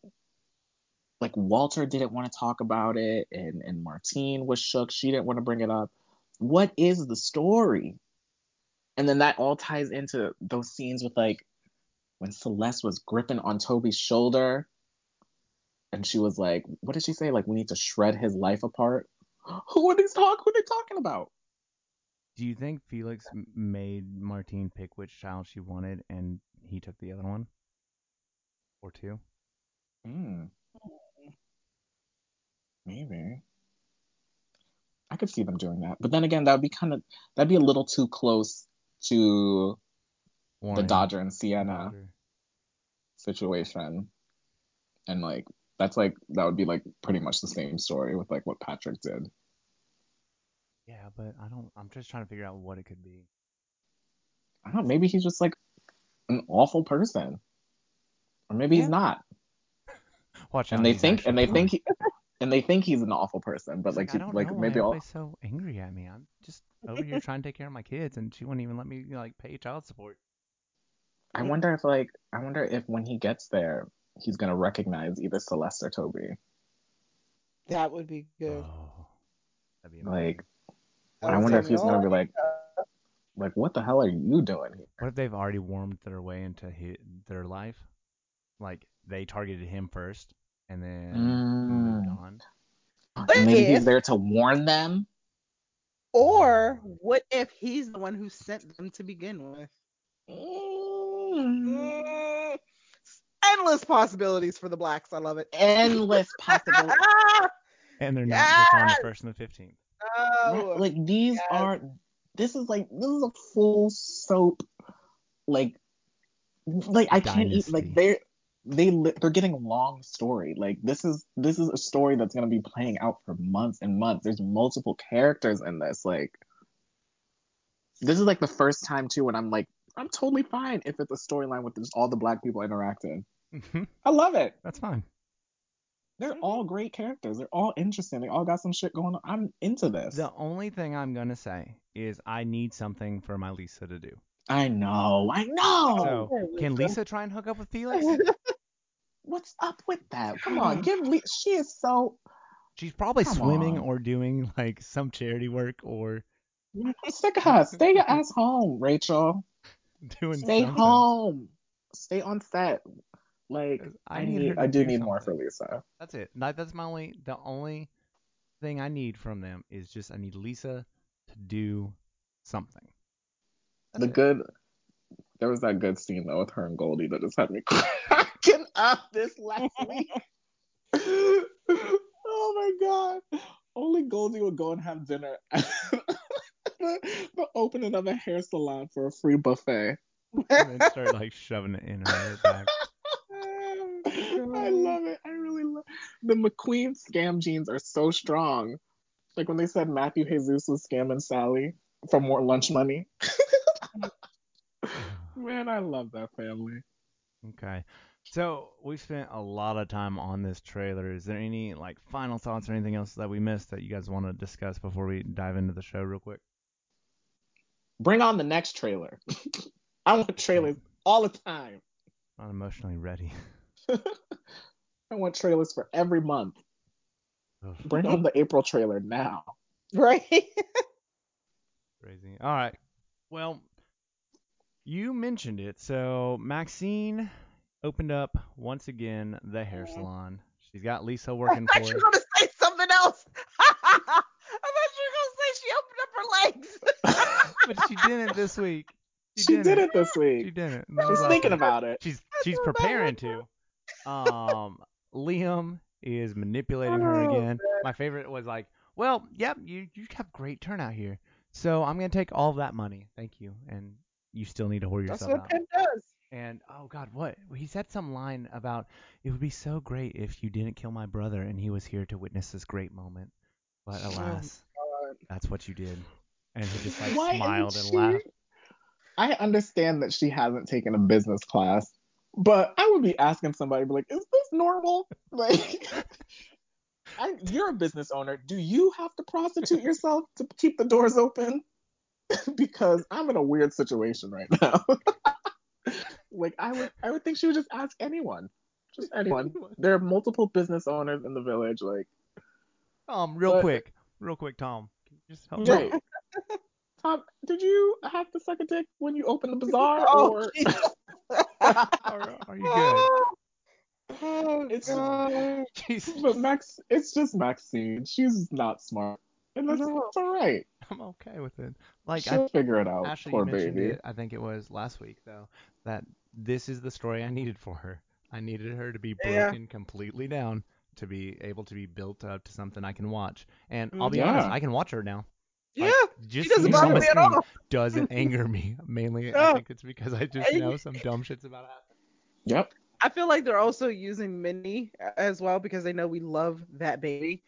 like Walter didn't want to talk about it and and Martine was shook. She didn't want to bring it up. What is the story? And then that all ties into those scenes with like when Celeste was gripping on Toby's shoulder and she was like, what did she say? Like we need to shred his life apart. Who are these talk? Who are they talking about? Do you think Felix made Martine pick which child she wanted, and he took the other one, or two? Hmm. Maybe. I could see them doing that. But then again, that would be kind of that'd be a little too close to the Dodger and Sienna Dodger. situation. And like that's like that would be like pretty much the same story with like what Patrick did. Yeah, but I don't. I'm just trying to figure out what it could be. I don't know, maybe he's just like an awful person. Or maybe Yeah. he's not. Watch out. And they think and they think he, and they think he's an awful person, but It's like I he, don't like know why maybe all everybody's so angry at me. I'm just over here trying to take care of my kids, and she won't even let me like pay child support. I wonder if like I wonder if when he gets there he's gonna recognize either Celeste or Toby. That would be good. Oh, that'd be. Like I wonder if he's gonna be I like like what the hell are you doing here? What if they've already warmed their way into his, their life? Like they targeted him first, and then Mm. on. What And maybe he's there to warn them. Or what if he's the one who sent them to begin with? Mm. Mm, endless possibilities for the blacks. I love it. Endless possibilities. And they're not just on the first and the fifteenth. Oh, like these yes. are this is like this is a full soap like like I can't eat like they're they they're getting long story. Like this is this is a story that's gonna be playing out for months and months. There's multiple characters in this like this is like the first time too when I'm like I'm totally fine if it's a storyline with just all the black people interacting. Mm-hmm. I love it. That's fine. they're all great characters. They're all interesting. They all got some shit going on. I'm into this. The only thing I'm gonna say is I need something for my Lisa to do. I know. I know. So can Lisa try and hook up with Felix? What's up with that? Come on, mm-hmm. give me. She is so. She's probably swimming on. or doing like some charity work or Sick of her. Stay your ass home, Rachel. doing Stay something. home. Stay on set. Like I, I need. I do do need more for. Lisa. That's it. That's my only the only thing I need from them is just I need Lisa to do something. That's the it. good. There was that good scene though with her and Goldie that just had me up this last week. oh my god! Only Goldie would go and have dinner at the, the opening of a hair salon for a free buffet. and then start like shoving it in her back. I love it. I really love it. the McQueen scam genes are so strong. Like when they said Matthew Jesus was scamming Sally for more lunch money. Man, I love that family. Okay. So we spent a lot of time on this trailer. Is there any like final thoughts or anything else that we missed that you guys want to discuss before we dive into the show real quick? Bring on the next trailer. I want trailers all the time. Not emotionally ready. I want trailers for every month. Ugh, Bring on the April trailer now. right? crazy. All right. Well, you mentioned it. So Maxine opened up once again the hair salon. She's got Lisa working I working thought for you her. were gonna say something else. I thought you were gonna say she opened up her legs. but she didn't this week. She, She didn't. did it this week. She didn't. She's thinking about it. She's she's preparing to. Um, Liam is manipulating her Oh, again. My favorite was like, Well, yep, you you have great turnout here. So I'm gonna take all of that money. Thank you. And you still need to whore yourself That's yourself what out. Penn does. And oh God, what he said some line about it would be so great if you didn't kill my brother and he was here to witness this great moment. But Oh, alas, God. that's what you did. And he just like Why smiled and she- laughed. I understand that she hasn't taken a business class, but I would be asking somebody, be like, is this normal? Like, I, you're a business owner. Do you have to prostitute yourself to keep the doors open? because I'm in a weird situation right now. like, I would, I would think she would just ask anyone, just anyone. There are multiple business owners in the village. Like, Tom, real But- quick, real quick, Tom. Can you just help me? Jay, Tom, did you have to suck a dick when you opened the bazaar? Oh, or... Jesus. Are, are you good? Oh, It's- God. Jesus, But Max, it's just Maxine. She's not smart, and that's, No. that's all right. I'm okay with it. Like I She'll figure it out. Ashley, Poor you mentioned baby. it. I think it was last week though that this is the story I needed for her. I needed her to be Yeah. broken completely down to be able to be built up to something I can watch. And I'll Mm, be Yeah. honest, I can watch her now. Yeah. Like, just She doesn't bother me at all. Doesn't anger me. Mainly, I think it's because I just know some dumb shit's about to happen. Yep. I feel like they're also using Minnie as well because they know we love that baby.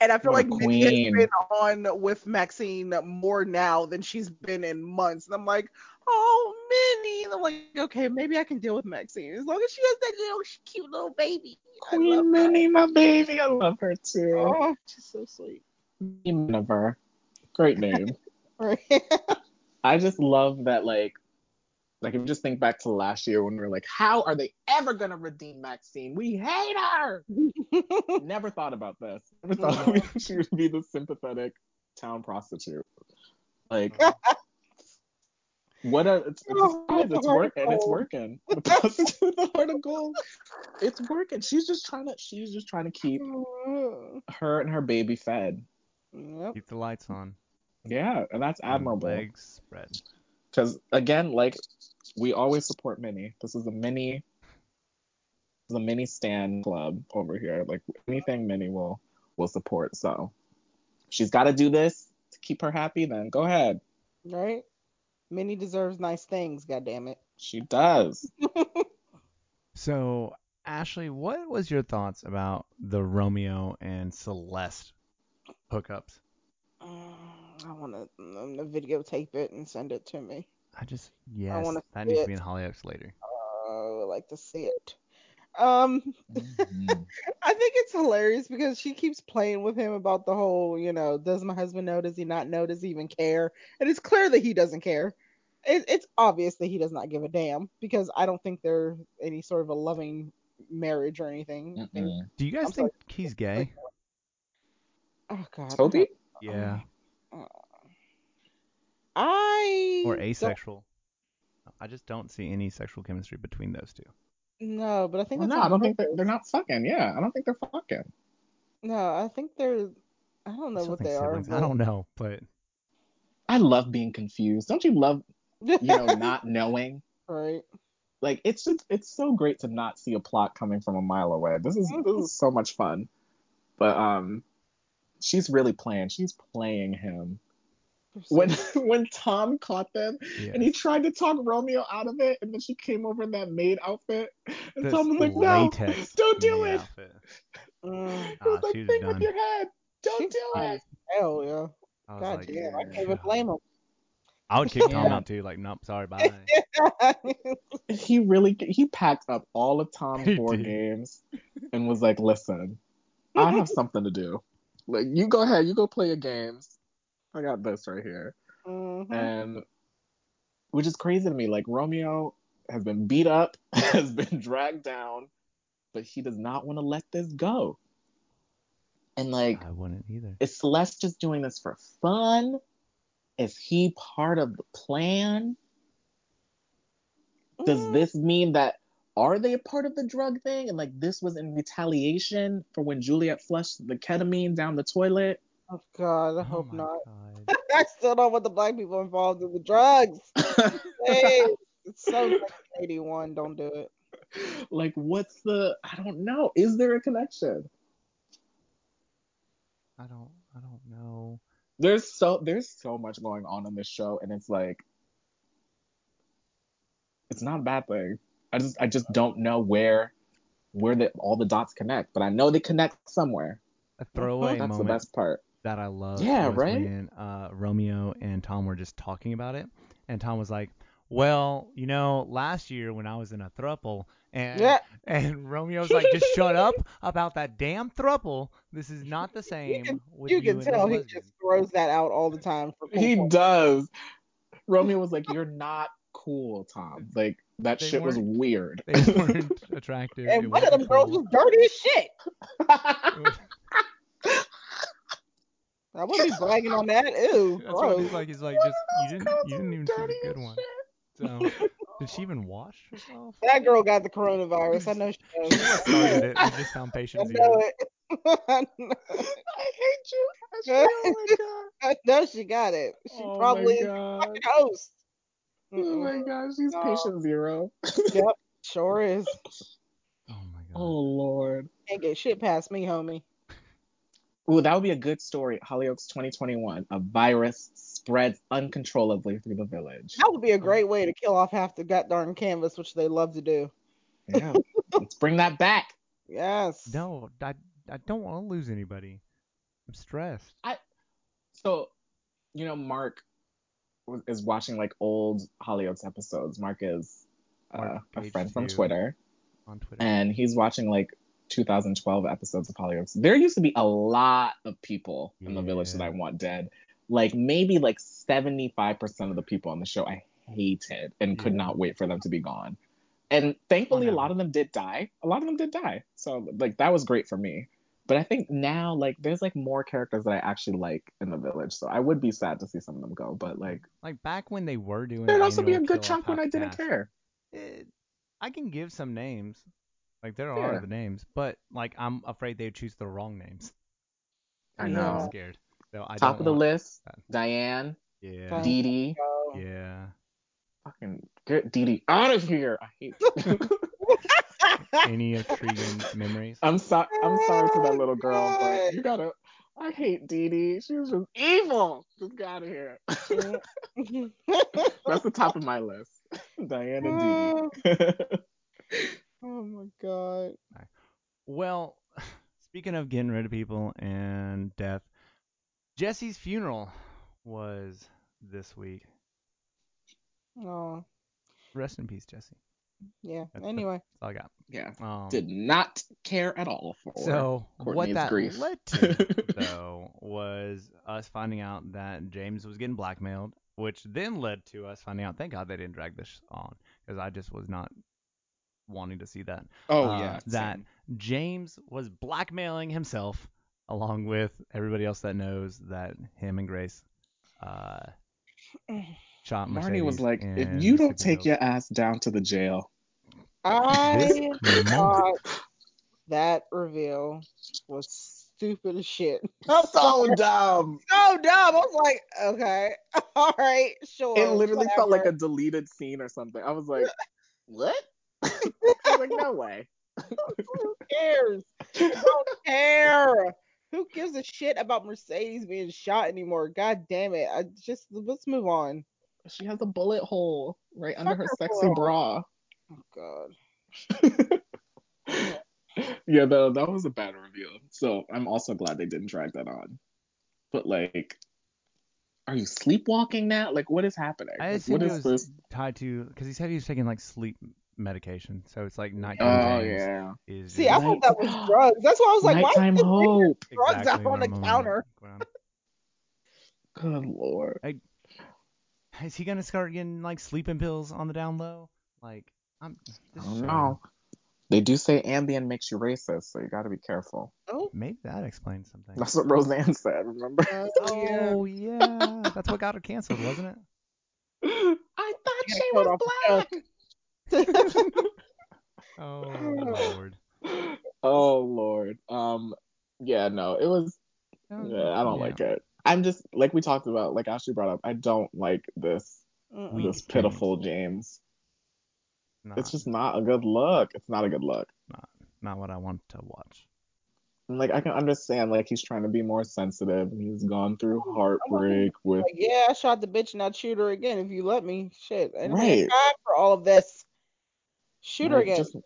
And I feel What like Minnie has been on with Maxine more now than she's been in months. And I'm like, oh, Minnie. And I'm like, okay, maybe I can deal with Maxine as long as she has that little cute little baby. Queen her. Minnie, my baby. I love her too. Oh, she's so sweet. Minniver. Great name. I just love that, like, like if you just think back to last year when we were like, how are they ever gonna redeem Maxine? We hate her. Never thought about this. Never thought we, she would be the sympathetic town prostitute. Like, what a it's, it's, Oh, guys, it's the heart of working. It's working. The prostitute with the heart of gold. It's working. She's just trying to. She's just trying to keep mm-hmm. her and her baby fed. Yep. Keep the lights on. Yeah, and that's and admirable. Legs spread. Because again, like we always support Minnie. This is a Minnie, this is a Minnie stand club over here. Like anything Minnie will will support. So she's got to do this to keep her happy. Then go ahead. Right? Minnie deserves nice things, God damn it. She does. So, Ashley, what was your thoughts about the Romeo and Celeste hookups? Mm, I want to um, videotape it and send it to me. I just yes, wanna that see needs to be in Hollyoaks later. Oh, I would like to see it. Um, Mhm. I think it's hilarious because she keeps playing with him about the whole, you know, does my husband know? Does he not know? Does he even care? And it's clear that he doesn't care. It, it's obvious that he does not give a damn because I don't think they're any sort of a loving marriage or anything. I think- Mm-mm. Do you guys I'm think he's gay? Oh God. Toby? don't- Yeah, I or don't- asexual? I just don't see any sexual chemistry between those two. No, but I think Well, that's no, I don't think they're, they're not fucking. Yeah, I don't think they're fucking. No, I think they're. I don't know still what they siblings. are. I don't know, but I love being confused. Don't you love, you know, not knowing? right. like it's just it's so great to not see a plot coming from a mile away. This is this is so much fun. But um she's really playing. She's playing him. When when Tom caught them yeah. and he tried to talk Romeo out of it and then she came over in that maid outfit and This Tom was like, No, don't do it. outfit. Mm, He was Ah, like, think done. with your head. Don't She's do fine it. Hell yeah. God like, damn, I can't even blame him. I would kick Tom out too. Like, nope, sorry, bye. He really he packed up all of Tom's He board did. games and was like, Listen, I have something to do. Like you go ahead, you go play your games. I got this right here. Mhm. and which is crazy to me. Like Romeo has been beat up, has been dragged down, but he does not want to let this go. And like, I wouldn't either. is Celeste just doing this for fun? Is he part of the plan? Does Mm, this mean that are they a part of the drug thing? And like this was in retaliation for when Juliet flushed the ketamine down the toilet? Oh God, I Oh hope my not. God. I still don't want the black people involved in the drugs. Hey, it's so 1981. Don't do it. like what's the I don't know. Is there a connection? I don't. I don't know. There's so there's so much going on in this show, and it's like it's not a bad thing. I just I just don't know where where the all the dots connect, but I know they connect somewhere. A throwaway That's the best part. That I love. Yeah, was right? When uh, Romeo and Tom were just talking about it, and Tom was like, "Well, you know, last year when I was in a thruple, and Yeah. and Romeo's like, just shut up about that damn thruple. This is not the same can- with You you, can and tell he lesbians." just throws that out all the time for He cool does. Romeo was like, "You're not cool, Tom. Like that They shit was weird." They weren't attractive. And it one of wasn't them girls was dirty as shit. It was- I wouldn't be bragging on that. Ew, That's what gross. he's like. He's like, just you didn't you didn't even choose a good one. So did she even wash herself? That girl got the coronavirus. I know she She does. what started it. We just found I patient know zero. it. I know- I hate you. Ashley. Oh my god. I know she got it. She Oh probably is god. fucking host. Oh my gosh, she's No. patient zero. Yep, sure is. Oh my god. Oh lord. Can't get shit past me, homie. Ooh, that would be a good story. Hollyoaks 2021. A virus spreads uncontrollably through the village. That would be a great way to kill off half the goddamn canvas, which they love to do. Yeah. Let's bring that back. Yes. No, I I don't want to lose anybody. I'm stressed. I So, you know, Mark is watching like old Hollyoaks episodes. Mark is uh, Mark a friend from. Twitter, on Twitter. and he's watching like 2012 episodes of Hollyoaks. There used to be a lot of people in the village that I want dead. Like maybe like 75% of the people on the show I hated and could not wait for them to be gone. And thankfully, a oh, lot of them did die. A lot of them did die. So like that was great for me. But I think now like there's like more characters that I actually like in the village. So I would be sad to see some of them go. But like like back when they were doing. there'd the also be a good chunk when I didn't care. it- I can give some names. Like there are Yeah. the names, but like I'm afraid they choose the wrong names. I I'm know. scared. So I Top don't of the want list, that. Diane, Yeah. Fine. Dee Dee. So, Yeah. Fucking get Dee Dee out of here. I hate you. Any intriguing memories? I'm sorry. I'm sorry to that little girl, but you gotta. I hate Dee Dee. She was just evil. Just get out of here. That's the top of my list. Diane and Dee Dee. Oh my god. Well, speaking of getting rid of people and death, Jesse's funeral was this week. Oh, Rest in peace, Jesse. yeah. That's- Anyway. That's all I got. yeah. Um, Did not care at all for. so what that grief. led to, though, was us finding out that James was getting blackmailed, which then led to us finding out. Thank God they didn't drag this on, because I just was not wanting to see that. oh uh, yeah. that same. James was blackmailing himself along with everybody else that knows that him and Grace uh, shot Marnie was like, if you don't Mississippi take your ass down to the jail, I thought that reveal was stupid as shit. I'm so dumb. so dumb. I was like, okay, all right, sure. It literally felt like a deleted scene or something. I was like, what? I was like, no way. Who cares? I don't care. Who gives a shit about Mercedes being shot anymore? God damn it! I just let's move on. She has a bullet hole right under her her sexy hole. bra. Oh God. yeah, though that was a bad reveal. So I'm also glad they didn't drag that on. But like, are you sleepwalking now? Like, what is happening? I Like, assumed what it is was this? tied to because he said he was taking like sleep medication, so it's like Oh nighttime James yeah. is See, I thought that was drugs. That's why I was like, why Nighttime is this hope. drugs exactly out on the I'm counter? Well, Good lord. Is he gonna start getting like sleeping pills on the down low? Like I'm. I don't show- know. They do say Ambien makes you racist, so you got to be careful. Oh, Maybe that explains something. That's what Roseanne said. Remember? Uh, oh yeah. Oh yeah, that's what got her canceled, wasn't it? I thought She she was black. Oh lord. oh lord. Um. Yeah. No. It was. Yeah, I don't Yeah. like it. I'm just like we talked about, like Ashley brought up. I don't like this Weak this pitiful James. Not, It's just not a good look. It's not a good look. not not what I want to watch. like I can understand like he's trying to be more sensitive. He's gone through heartbreak with Like, yeah, I shot the bitch and I'd shoot her again if you let me. Shit, I don't Right. have time for all of this. Shoot her again. Just,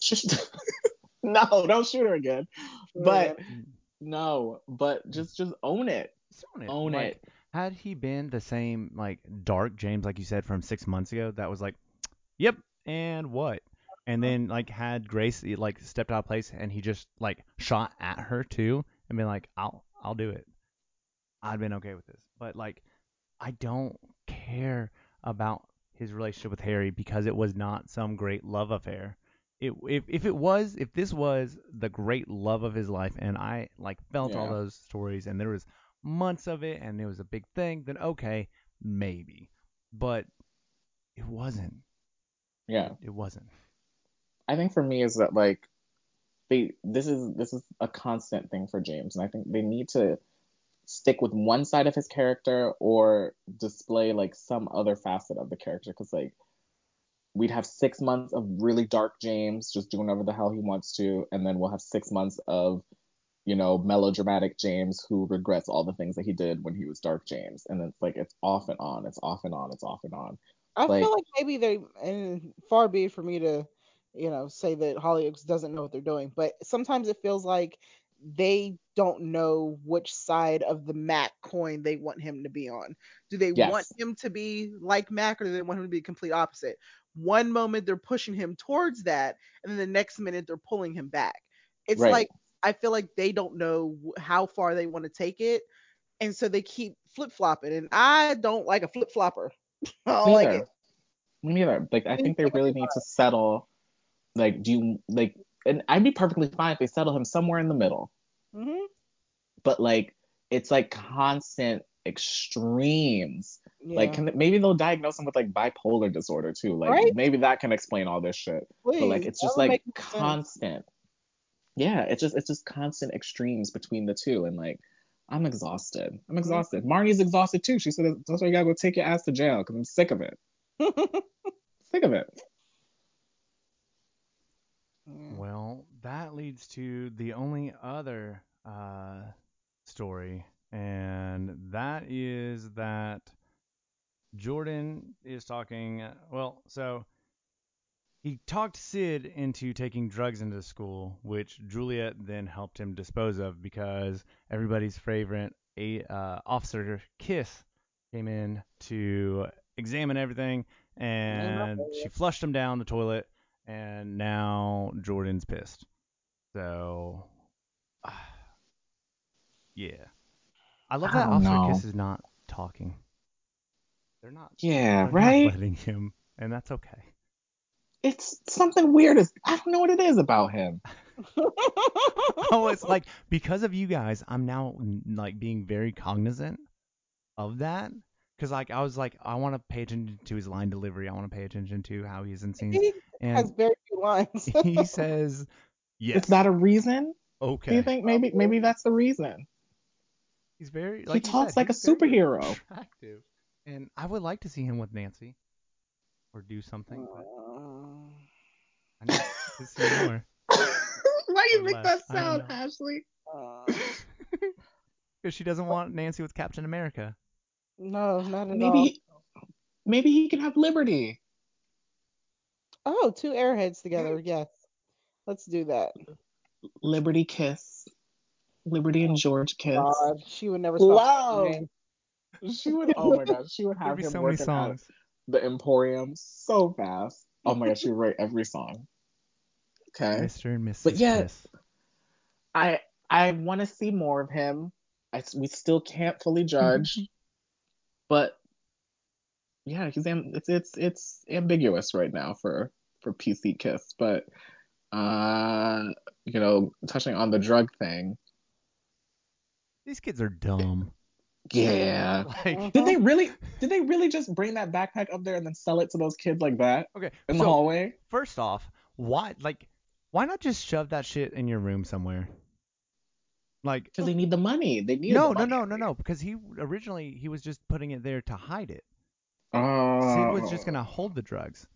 just no, don't shoot her again. But again. no, but just just own it. Just own it. Own Like, it. Had he been the same like dark James like you said from six months ago, that was like, yep, and what? And then like had Grace eh, like stepped out of place and he just like shot at her too and been like, I'll I'll do it. I'd been okay with this. But like I don't care about his relationship with Harry because it was not some great love affair. It, if if it was if this was the great love of his life and I like felt all those stories and there was months of it and it was a big thing, then okay, maybe. But it wasn't. Yeah. It wasn't. I think for me is that like they this is this is a constant thing for James, and I think they need to stick with one side of his character or display like some other facet of the character because like we'd have six months of really dark James just doing whatever the hell he wants to, and then we'll have six months of you know melodramatic James who regrets all the things that he did when he was dark James, and it's like it's off and on, it's off and on, it's off and on. I like- feel like maybe they, and far be it for me to, you know, say that Hollyoaks doesn't know what they're doing, but sometimes it feels like they don't know which side of the Mac coin they want him to be on. Do they Yes. want him to be like Mac or do they want him to be complete opposite? One moment they're pushing him towards that, and then the next minute they're pulling him back. It's Right. like I feel like they don't know how far they want to take it, and so they keep flip flopping. And I don't like a flip flopper. I don't Me like it. Me neither. Like I think they really need to settle. Like, do you like? And I'd be perfectly fine if they settle him somewhere in the middle. hmm But like, it's like constant extremes. Yeah. Like, can, maybe they'll diagnose him with like bipolar disorder too. Like, Right? maybe that can explain all this shit. Please, But like, it's just like more sense. constant. Yeah, it's just it's just constant extremes between the two, and like. I'm exhausted. Mm-hmm. I'm exhausted. Marnie's exhausted too. She said, "That's why you gotta go take your ass to jail because I'm sick of it. Sick of it." Well, that leads to the only other uh, story, and that is that Jordan is talking. Well, so he talked Sid into taking drugs into school, which Juliet then helped him dispose of because everybody's favorite a uh, officer Kiss came in to examine everything, and she flushed him down the toilet and now Jordan's pissed. So, ah, yeah, I love I that Officer know. Kiss is not talking. They're not. Yeah, they're right. Not letting him, and that's okay. it's something weird. Is I don't know what it is about him. oh, it's like because of you guys, I'm now like being very cognizant of that. Cause like I was like, I want to pay attention to his line delivery. I want to pay attention to how he's in scenes. He has very few lines. he says, "Yes, Is that a reason? okay." Do you think maybe maybe that's the reason? He's very He like you talks said, like a he's very superhero. Attractive, and I would like to see him with Nancy, or do something. But I need to see more Why Or less. I don't know. Ashley? Uh, because she doesn't want Nancy with Captain America. no, not at all. Maybe maybe he can have Liberty. Oh, two airheads together. Yes, let's do that. Liberty kiss. Liberty and George kiss. God, she would never stop. Love. singing. She would. Oh my gosh, she would have him so many working songs. at the Emporium so fast. Oh my gosh, she would write every song. Okay. Mr. and Mrs. But yeah, Kiss. I I want to see more of him. I, we still can't fully judge, but yeah, he's am- it's it's it's ambiguous right now for for PC Kiss. But uh, you know, touching on the drug thing, These kids are dumb. yeah. Like, Did they really? Did they really just bring that backpack up there and then sell it to those kids like that okay, in the hallway? first off, why like why not just shove that shit in your room somewhere? Like Because they need the money. They need no, the no, money. no, no, no, because he originally he was just putting it there to hide it. Oh. Sid was just gonna hold the drugs.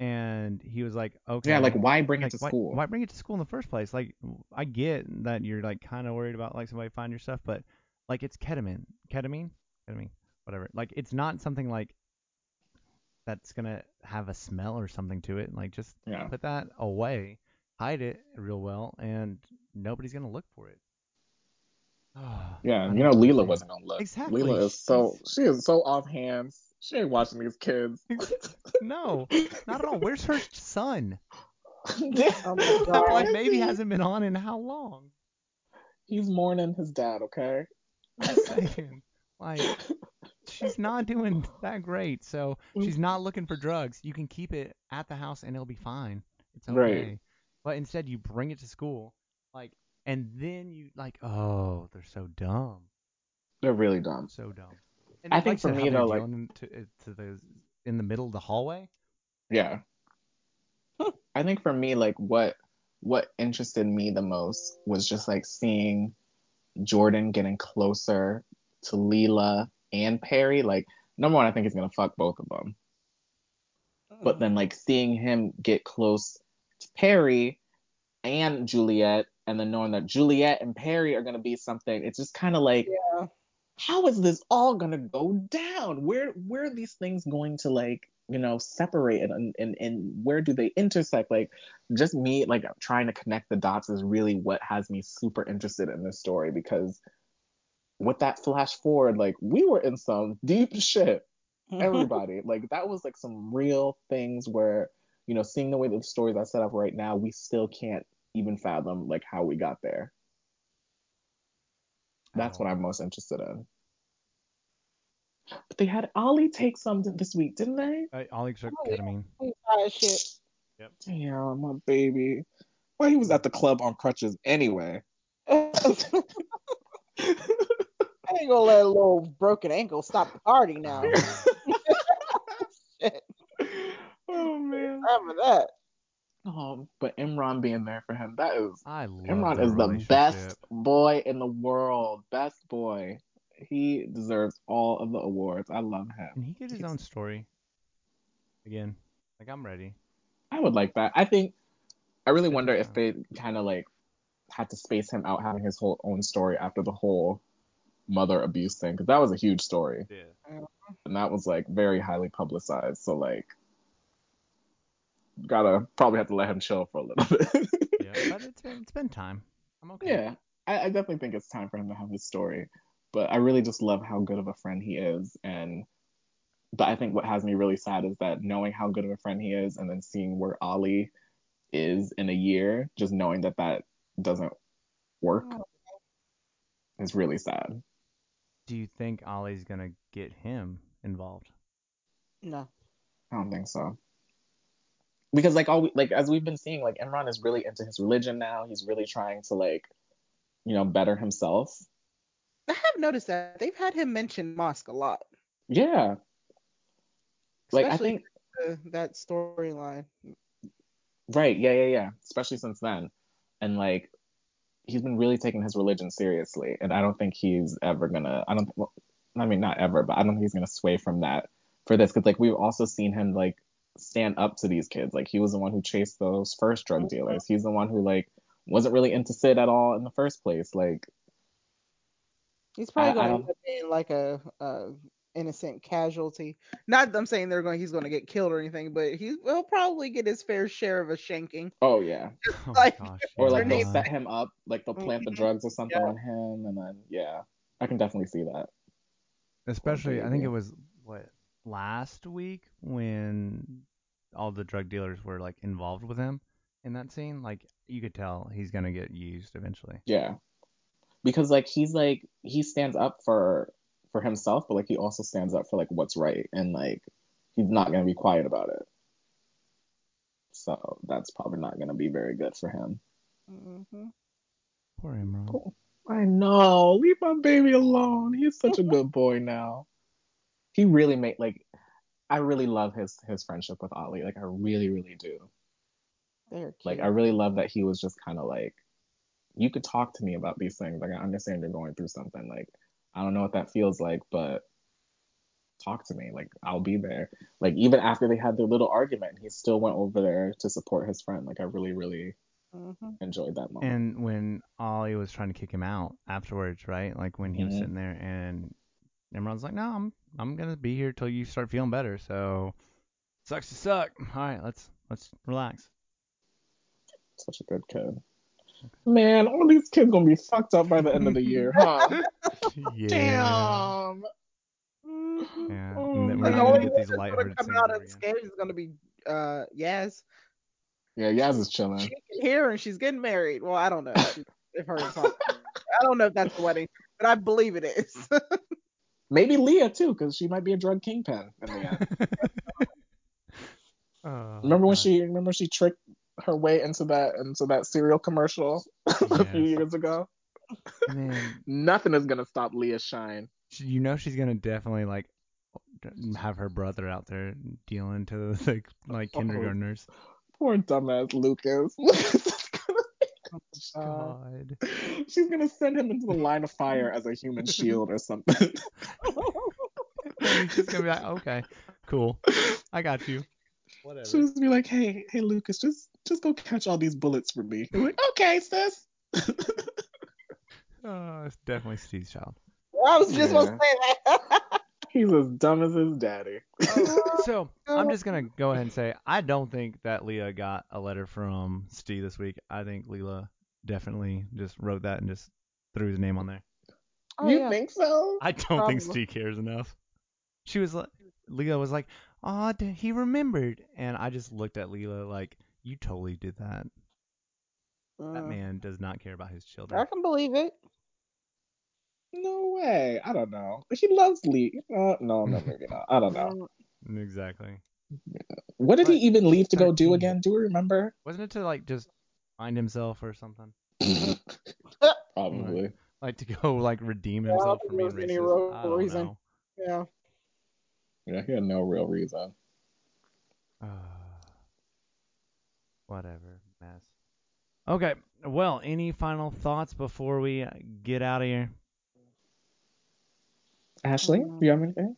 And he was like, okay. Yeah, like why bring like, it to why, school? Why bring it to school in the first place? Like, I get that you're like kind of worried about like somebody find your stuff, but like it's ketamine, ketamine, ketamine, whatever. Like it's not something like that's gonna have a smell or something to it. Like just Yeah. put that away, hide it real well, and nobody's gonna look for it. Yeah, you know, Leela wasn't gonna look. Exactly. Leela is so she is so off hands. She ain't watching these kids. No, not at all. Where's her son? Oh my That God. black baby hasn't been on in how long? He's mourning his dad. Okay. I'm saying. Like, she's not doing that great, so she's not looking for drugs. You can keep it at the house and it'll be fine. It's okay. Right. But instead, you bring it to school, like, and then you like, oh, they're so dumb, They're really dumb. so dumb. And I think I for me, though, like- to uh, to the in the middle of the hallway. Yeah. I think for me, like what what interested me the most was just like seeing Jordan getting closer to Leela and Peri. Like number one, I think he's gonna fuck both of them. But then like seeing him get close to Peri and Juliet, and then knowing that Juliet and Peri are gonna be something, it's just kind of like, Yeah. How is this all gonna go down? Where where are these things going to like, you know, separate and and and where do they intersect? Like, just me like trying to connect the dots is really what has me super interested in this story because with that flash forward, like we were in some deep shit everybody. like that was like some real things where, you know, seeing the way that the stories are set up right now, we still can't even fathom like how we got there. That's what I'm most interested in. But they had Ollie take some this week, didn't they? Uh, Ollie took Oh, yeah. ketamine. He's high as shit. Damn, my baby. Well, he was at the club on crutches anyway. I ain't gonna let a little broken ankle stop the party now. Shit. oh man. Remember that. Oh, but Imran being there for him, that is I love Imran is the best boy in the world. Best boy. He deserves all of the awards. I love him. Can he get his own story again? Like I'm ready. I would like that. I think I really wonder if they kind of like had to space him out having his whole own story after the whole mother abuse thing because that was a huge story Yeah. and that was like very highly publicized. So like, gotta probably have to let him chill for a little bit. Yeah. But it's been it's been time. I'm okay. Yeah, I, I definitely think it's time for him to have his story. But I really just love how good of a friend he is. And but I think what has me really sad is that knowing how good of a friend he is, and then seeing where Ollie is in a year, just knowing that that doesn't work Oh. is really sad. Do you think Ollie's gonna get him involved? No. I don't think so. Because like all like as we've been seeing, like Imran is really into his religion now. He's really trying to like, you know, better himself. I have noticed that they've had him mention mosque a lot. Yeah. Like I Especially think that storyline. Right, yeah, yeah, yeah. Especially since then. And like he's been really taking his religion seriously. And I don't think he's ever gonna I don't well, I mean not ever, but I don't think he's gonna sway from that for this. Cause like we've also seen him like stand up to these kids. Like he was the one who chased those first drug dealers. He's the one who like wasn't really into Sid at all in the first place. Like He's probably I- I going to don't- end up being like a, a innocent casualty. Not that I'm saying they're going. He's going to get killed or anything, but he will probably get his fair share of a shanking. oh yeah. Oh Like- gosh. Or yeah. like they'll set him up, like they'll plant the Mhm. drugs or something Yeah. on him and then yeah. I can definitely see that. Especially, I think it was what last week when all the drug dealers were like involved with him in that scene. Like you could tell he's gonna get used eventually. Yeah. Because like he's like he stands up for for himself, but like he also stands up for like what's right and like he's not gonna be quiet about it. So that's probably not gonna be very good for him. Mm-hmm. Poor Imran. I know. Leave my baby alone. He's such a good boy now. He really made like I really love his his friendship with Ollie. Like I really, really do. They're cute. Like I really love that he was just kind of like, you could talk to me about these things. Like I understand you're going through something. Like I don't know what that feels like, but talk to me. Like I'll be there. Like even after they had their little argument, he still went over there to support his friend. Like I really, really Mhm. enjoyed that moment. And when Ollie was trying to kick him out afterwards, right? Like when he was Mhm. sitting there and Nimrod's like, "No, I'm I'm gonna be here till you start feeling better." So sucks to suck. All right, let's let's relax. Such a good kid. Man, all these kids gonna be fucked up by the end of the year, huh? yeah. Damn. Yeah. Oh, and we're not the gonna get these that's gonna lighthearted come out ever again. unscathed is gonna be uh Yaz. Yeah, Yaz is chilling. She can hear and she's getting married. Well, I don't know if, if her and I don't know if that's the wedding, but I believe it is. Maybe Leah too, because she might be a drug kingpin in the end. Oh, remember when God. she remember she tricked her way into that into that cereal commercial a few years ago? Man, Nothing is gonna stop Leah's shine. you know she's gonna definitely like have her brother out there dealing to the like Oh. kindergartners. Poor dumbass Lucas. Lucas is Uh, God. she's gonna send him into the line of fire as a human shield or something. And he's gonna be like, okay, cool, I got you. Whatever. She'll just be like, "Hey, hey, Lucas, just just go catch all these bullets for me." I'm like, "Okay, sis." Oh, it's definitely Steve's child. I was just gonna say that. He's as dumb as his daddy. So I'm just gonna go ahead and say I don't think that Leah got a letter from Steve this week. I think Leela definitely just wrote that and just threw his name on there. Oh, you yeah. think so? I don't think Probably. Steve cares enough. She was like, Leah was like, "Oh, he remembered," and I just looked at Leela like, "You totally did that. That Uh, man does not care about his children." I can believe it. No way. I don't know. He loves Lee. Uh, no, no, maybe not. I don't know. Exactly. What did he even leave to go do again? Do we remember? Wasn't it to like just find himself or something? Probably. Like to go like redeem Yeah, I don't himself think from there being was any racist? real I don't reason. know. Yeah. Yeah, he had no real reason. Uh, whatever, mess. Okay, well, any final thoughts before we uh, get out of here? Ashley, Mm. you have anything?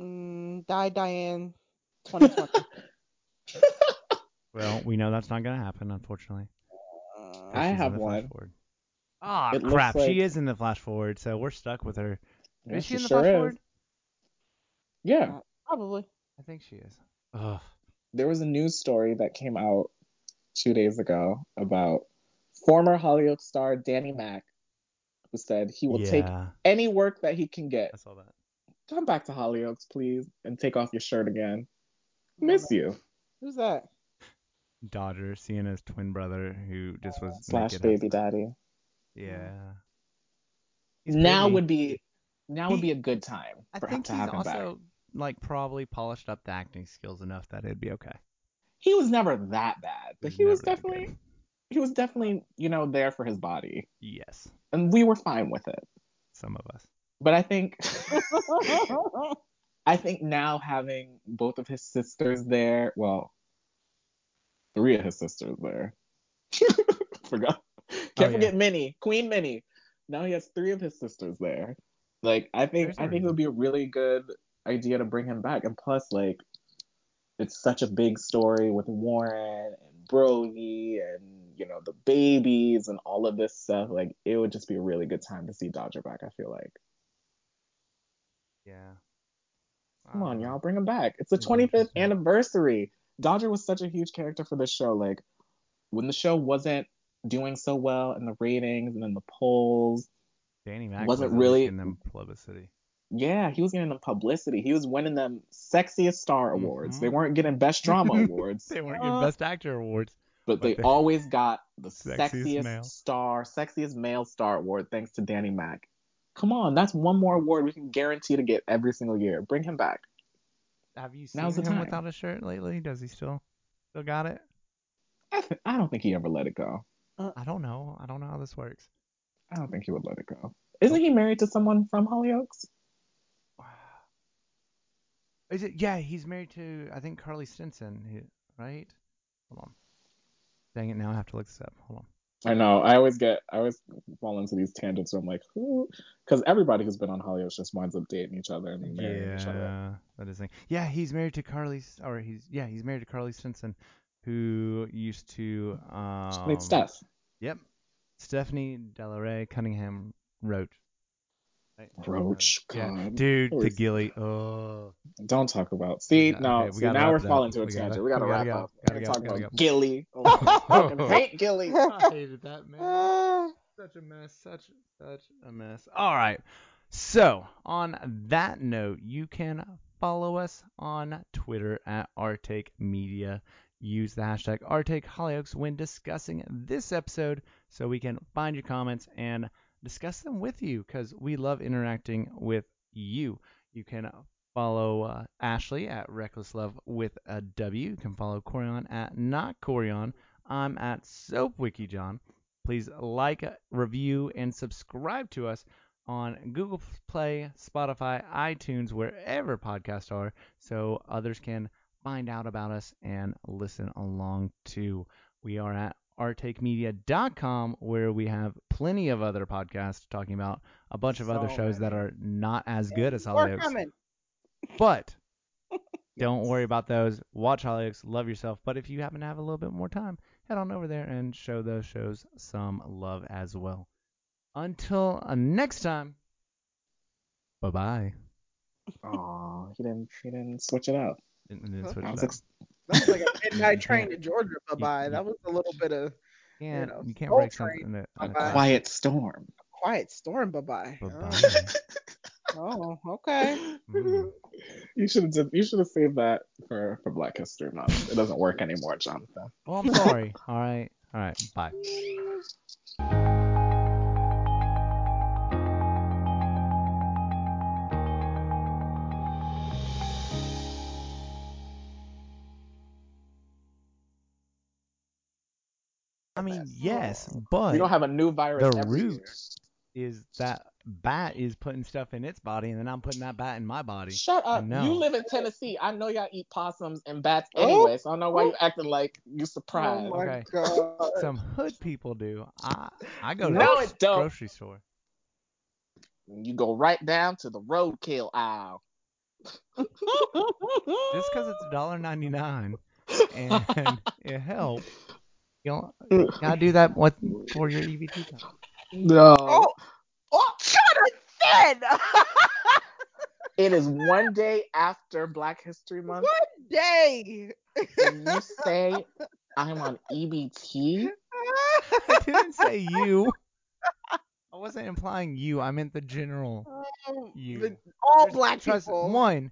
Mm, die Diane 2020. Well, we know that's not gonna happen, unfortunately. 'cause I have one. forward. Ah, It crap! like- She is in the flash forward, so we're stuck with her. Yeah, is she, in the sure flash is. forward? Yeah. Probably. I think she is. Ugh. There was a news story that came out two days ago about former Hollywood star Danny Mac, who said he will take any work that he can get. I saw that. Come back to Hollyoaks, please, and take off your shirt again. Miss you. Who's that? Dodger, Sienna's twin brother, who just was Slash baby outside. daddy. Yeah. He's Now pretty. would be now would be a good time I for, think to he's have him also back. like probably polished up the acting skills enough that it'd be okay. He was never that bad, but He's he was never good. definitely he was definitely, you know, there for his body. Yes, And we were fine with it. some of us. But I think I think now having both of his sisters there, well, three of his sisters there. Forgot. Can't Oh, yeah. forget Minnie, Queen Minnie. Now he has three of his sisters there. Like I think There's I think it would be a really good idea to bring him back. And plus, like, it's such a big story with Warren and Brody and you know the babies and all of this stuff. Like, it would just be a really good time to see Dodger back. I feel like. Yeah. Come I on, y'all, bring him back. It's the 25th anniversary. Dodger was such a huge character for the show. Like, when the show wasn't doing so well in the ratings and in the polls, Danny Mac wasn't was at really- getting them publicity. yeah, he was getting the publicity. He was winning them sexiest star awards. Mhm. They weren't getting best drama awards, They weren't getting Uh, Best Actor awards. But but they they- always got the Sexiest sexiest, male. star, sexiest male star award thanks to Danny Mac. Come on, that's one more award we can guarantee to get every single year. Bring him back. Have you seen Now's him time. without a shirt lately? Does he still still got it? I, th- I don't think he ever let it go. Uh, I don't know. I don't know how this works. I don't think he would let it go. Isn't he married to someone from Hollyoaks? Is it? Yeah, he's married to I think Carley Stenson, right? Hold on. Dang it! Now I have to look this up. Hold on. I know. I always get, I always fall into these tangents where I'm like, who? Because everybody who's been on Hollyoaks just winds up dating each other and marrying each other. Yeah, that is thing. Yeah, he's married to Carly, or he's yeah, he's married to Carley Stenson, who used to um. Wait, Steph. Yep, Stephanie Delarey Cunningham Roach. Right? Roach, Yeah, dude, the Gilly. Oh. Don't talk about. See, got- no, okay, we see, now we're falling into a We gotta- tangent. We gotta we gotta wrap up. gotta We're go, talking gotta about go. Gilly. Oh, fucking hate Gilly. I hated that man. Such a mess. Such such a mess. All right. So on that note, you can follow us on Twitter at OurTake Media. Use the hashtag OurTake Hollyoaks when discussing this episode, so we can find your comments and discuss them with you, because we love interacting with you. You can follow uh, Ashley at Reckless Love with a W. You can follow Corion at Not Corion. I'm at SoapWikiJohn. Please like, review, and subscribe to us on Google Play, Spotify, iTunes, wherever podcasts are, so others can find out about us and listen along too. We are at ourtakemedia.com where we have plenty of other podcasts talking about a bunch of other So shows that are not as good as More Hollyoaks. coming. But don't worry about those. Watch Hollyoaks, love yourself. But if you happen to have a little bit more time, head on over there and show those shows some love as well. Until uh, next time, bye bye. Aw, he didn't. He didn't switch it up. Huh? I was That ex- That was like a midnight You train can't- to Georgia. Bye bye. That was a little bit of you can't, know, you can't Soul break Train. something that. Bye-bye. quiet storm. quiet storm. Bye bye. Oh, okay. Mm. You should have. You should have saved that for for Black History Month. It doesn't work anymore, Jonathan. Well, I'm sorry. All right. All right. Bye. I mean, yes, but we don't have a new virus the every year. root is that bat is putting stuff in its body, and then I'm putting that bat in my body. Shut up. know. You live in Tennessee. I know y'all eat possums and bats Oh. anyway, so I don't know why you oh! acting like you're oh surprised. Oh my Okay. god. Some hood people do. I I go to No, the it don't. grocery store. You go right down to the roadkill aisle. Just because it's $1.99 and it helps, you know, you gotta do that what for your EBT time. No. Oh, oh, Jonathan! It is one day after Black History Month, One day. and you say I'm on EBT? I didn't say you. I wasn't implying you. I meant the general. Um, You. the- all There's- black trust, people. One,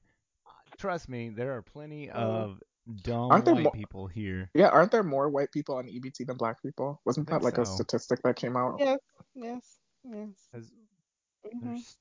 trust me, there are plenty Oh. of dumb Aren't there white mo- people here. Yeah, aren't there more white people on EBT than black people? Wasn't that like a statistic that came out? Yes, yes, yes. 'Cause Mhm. there's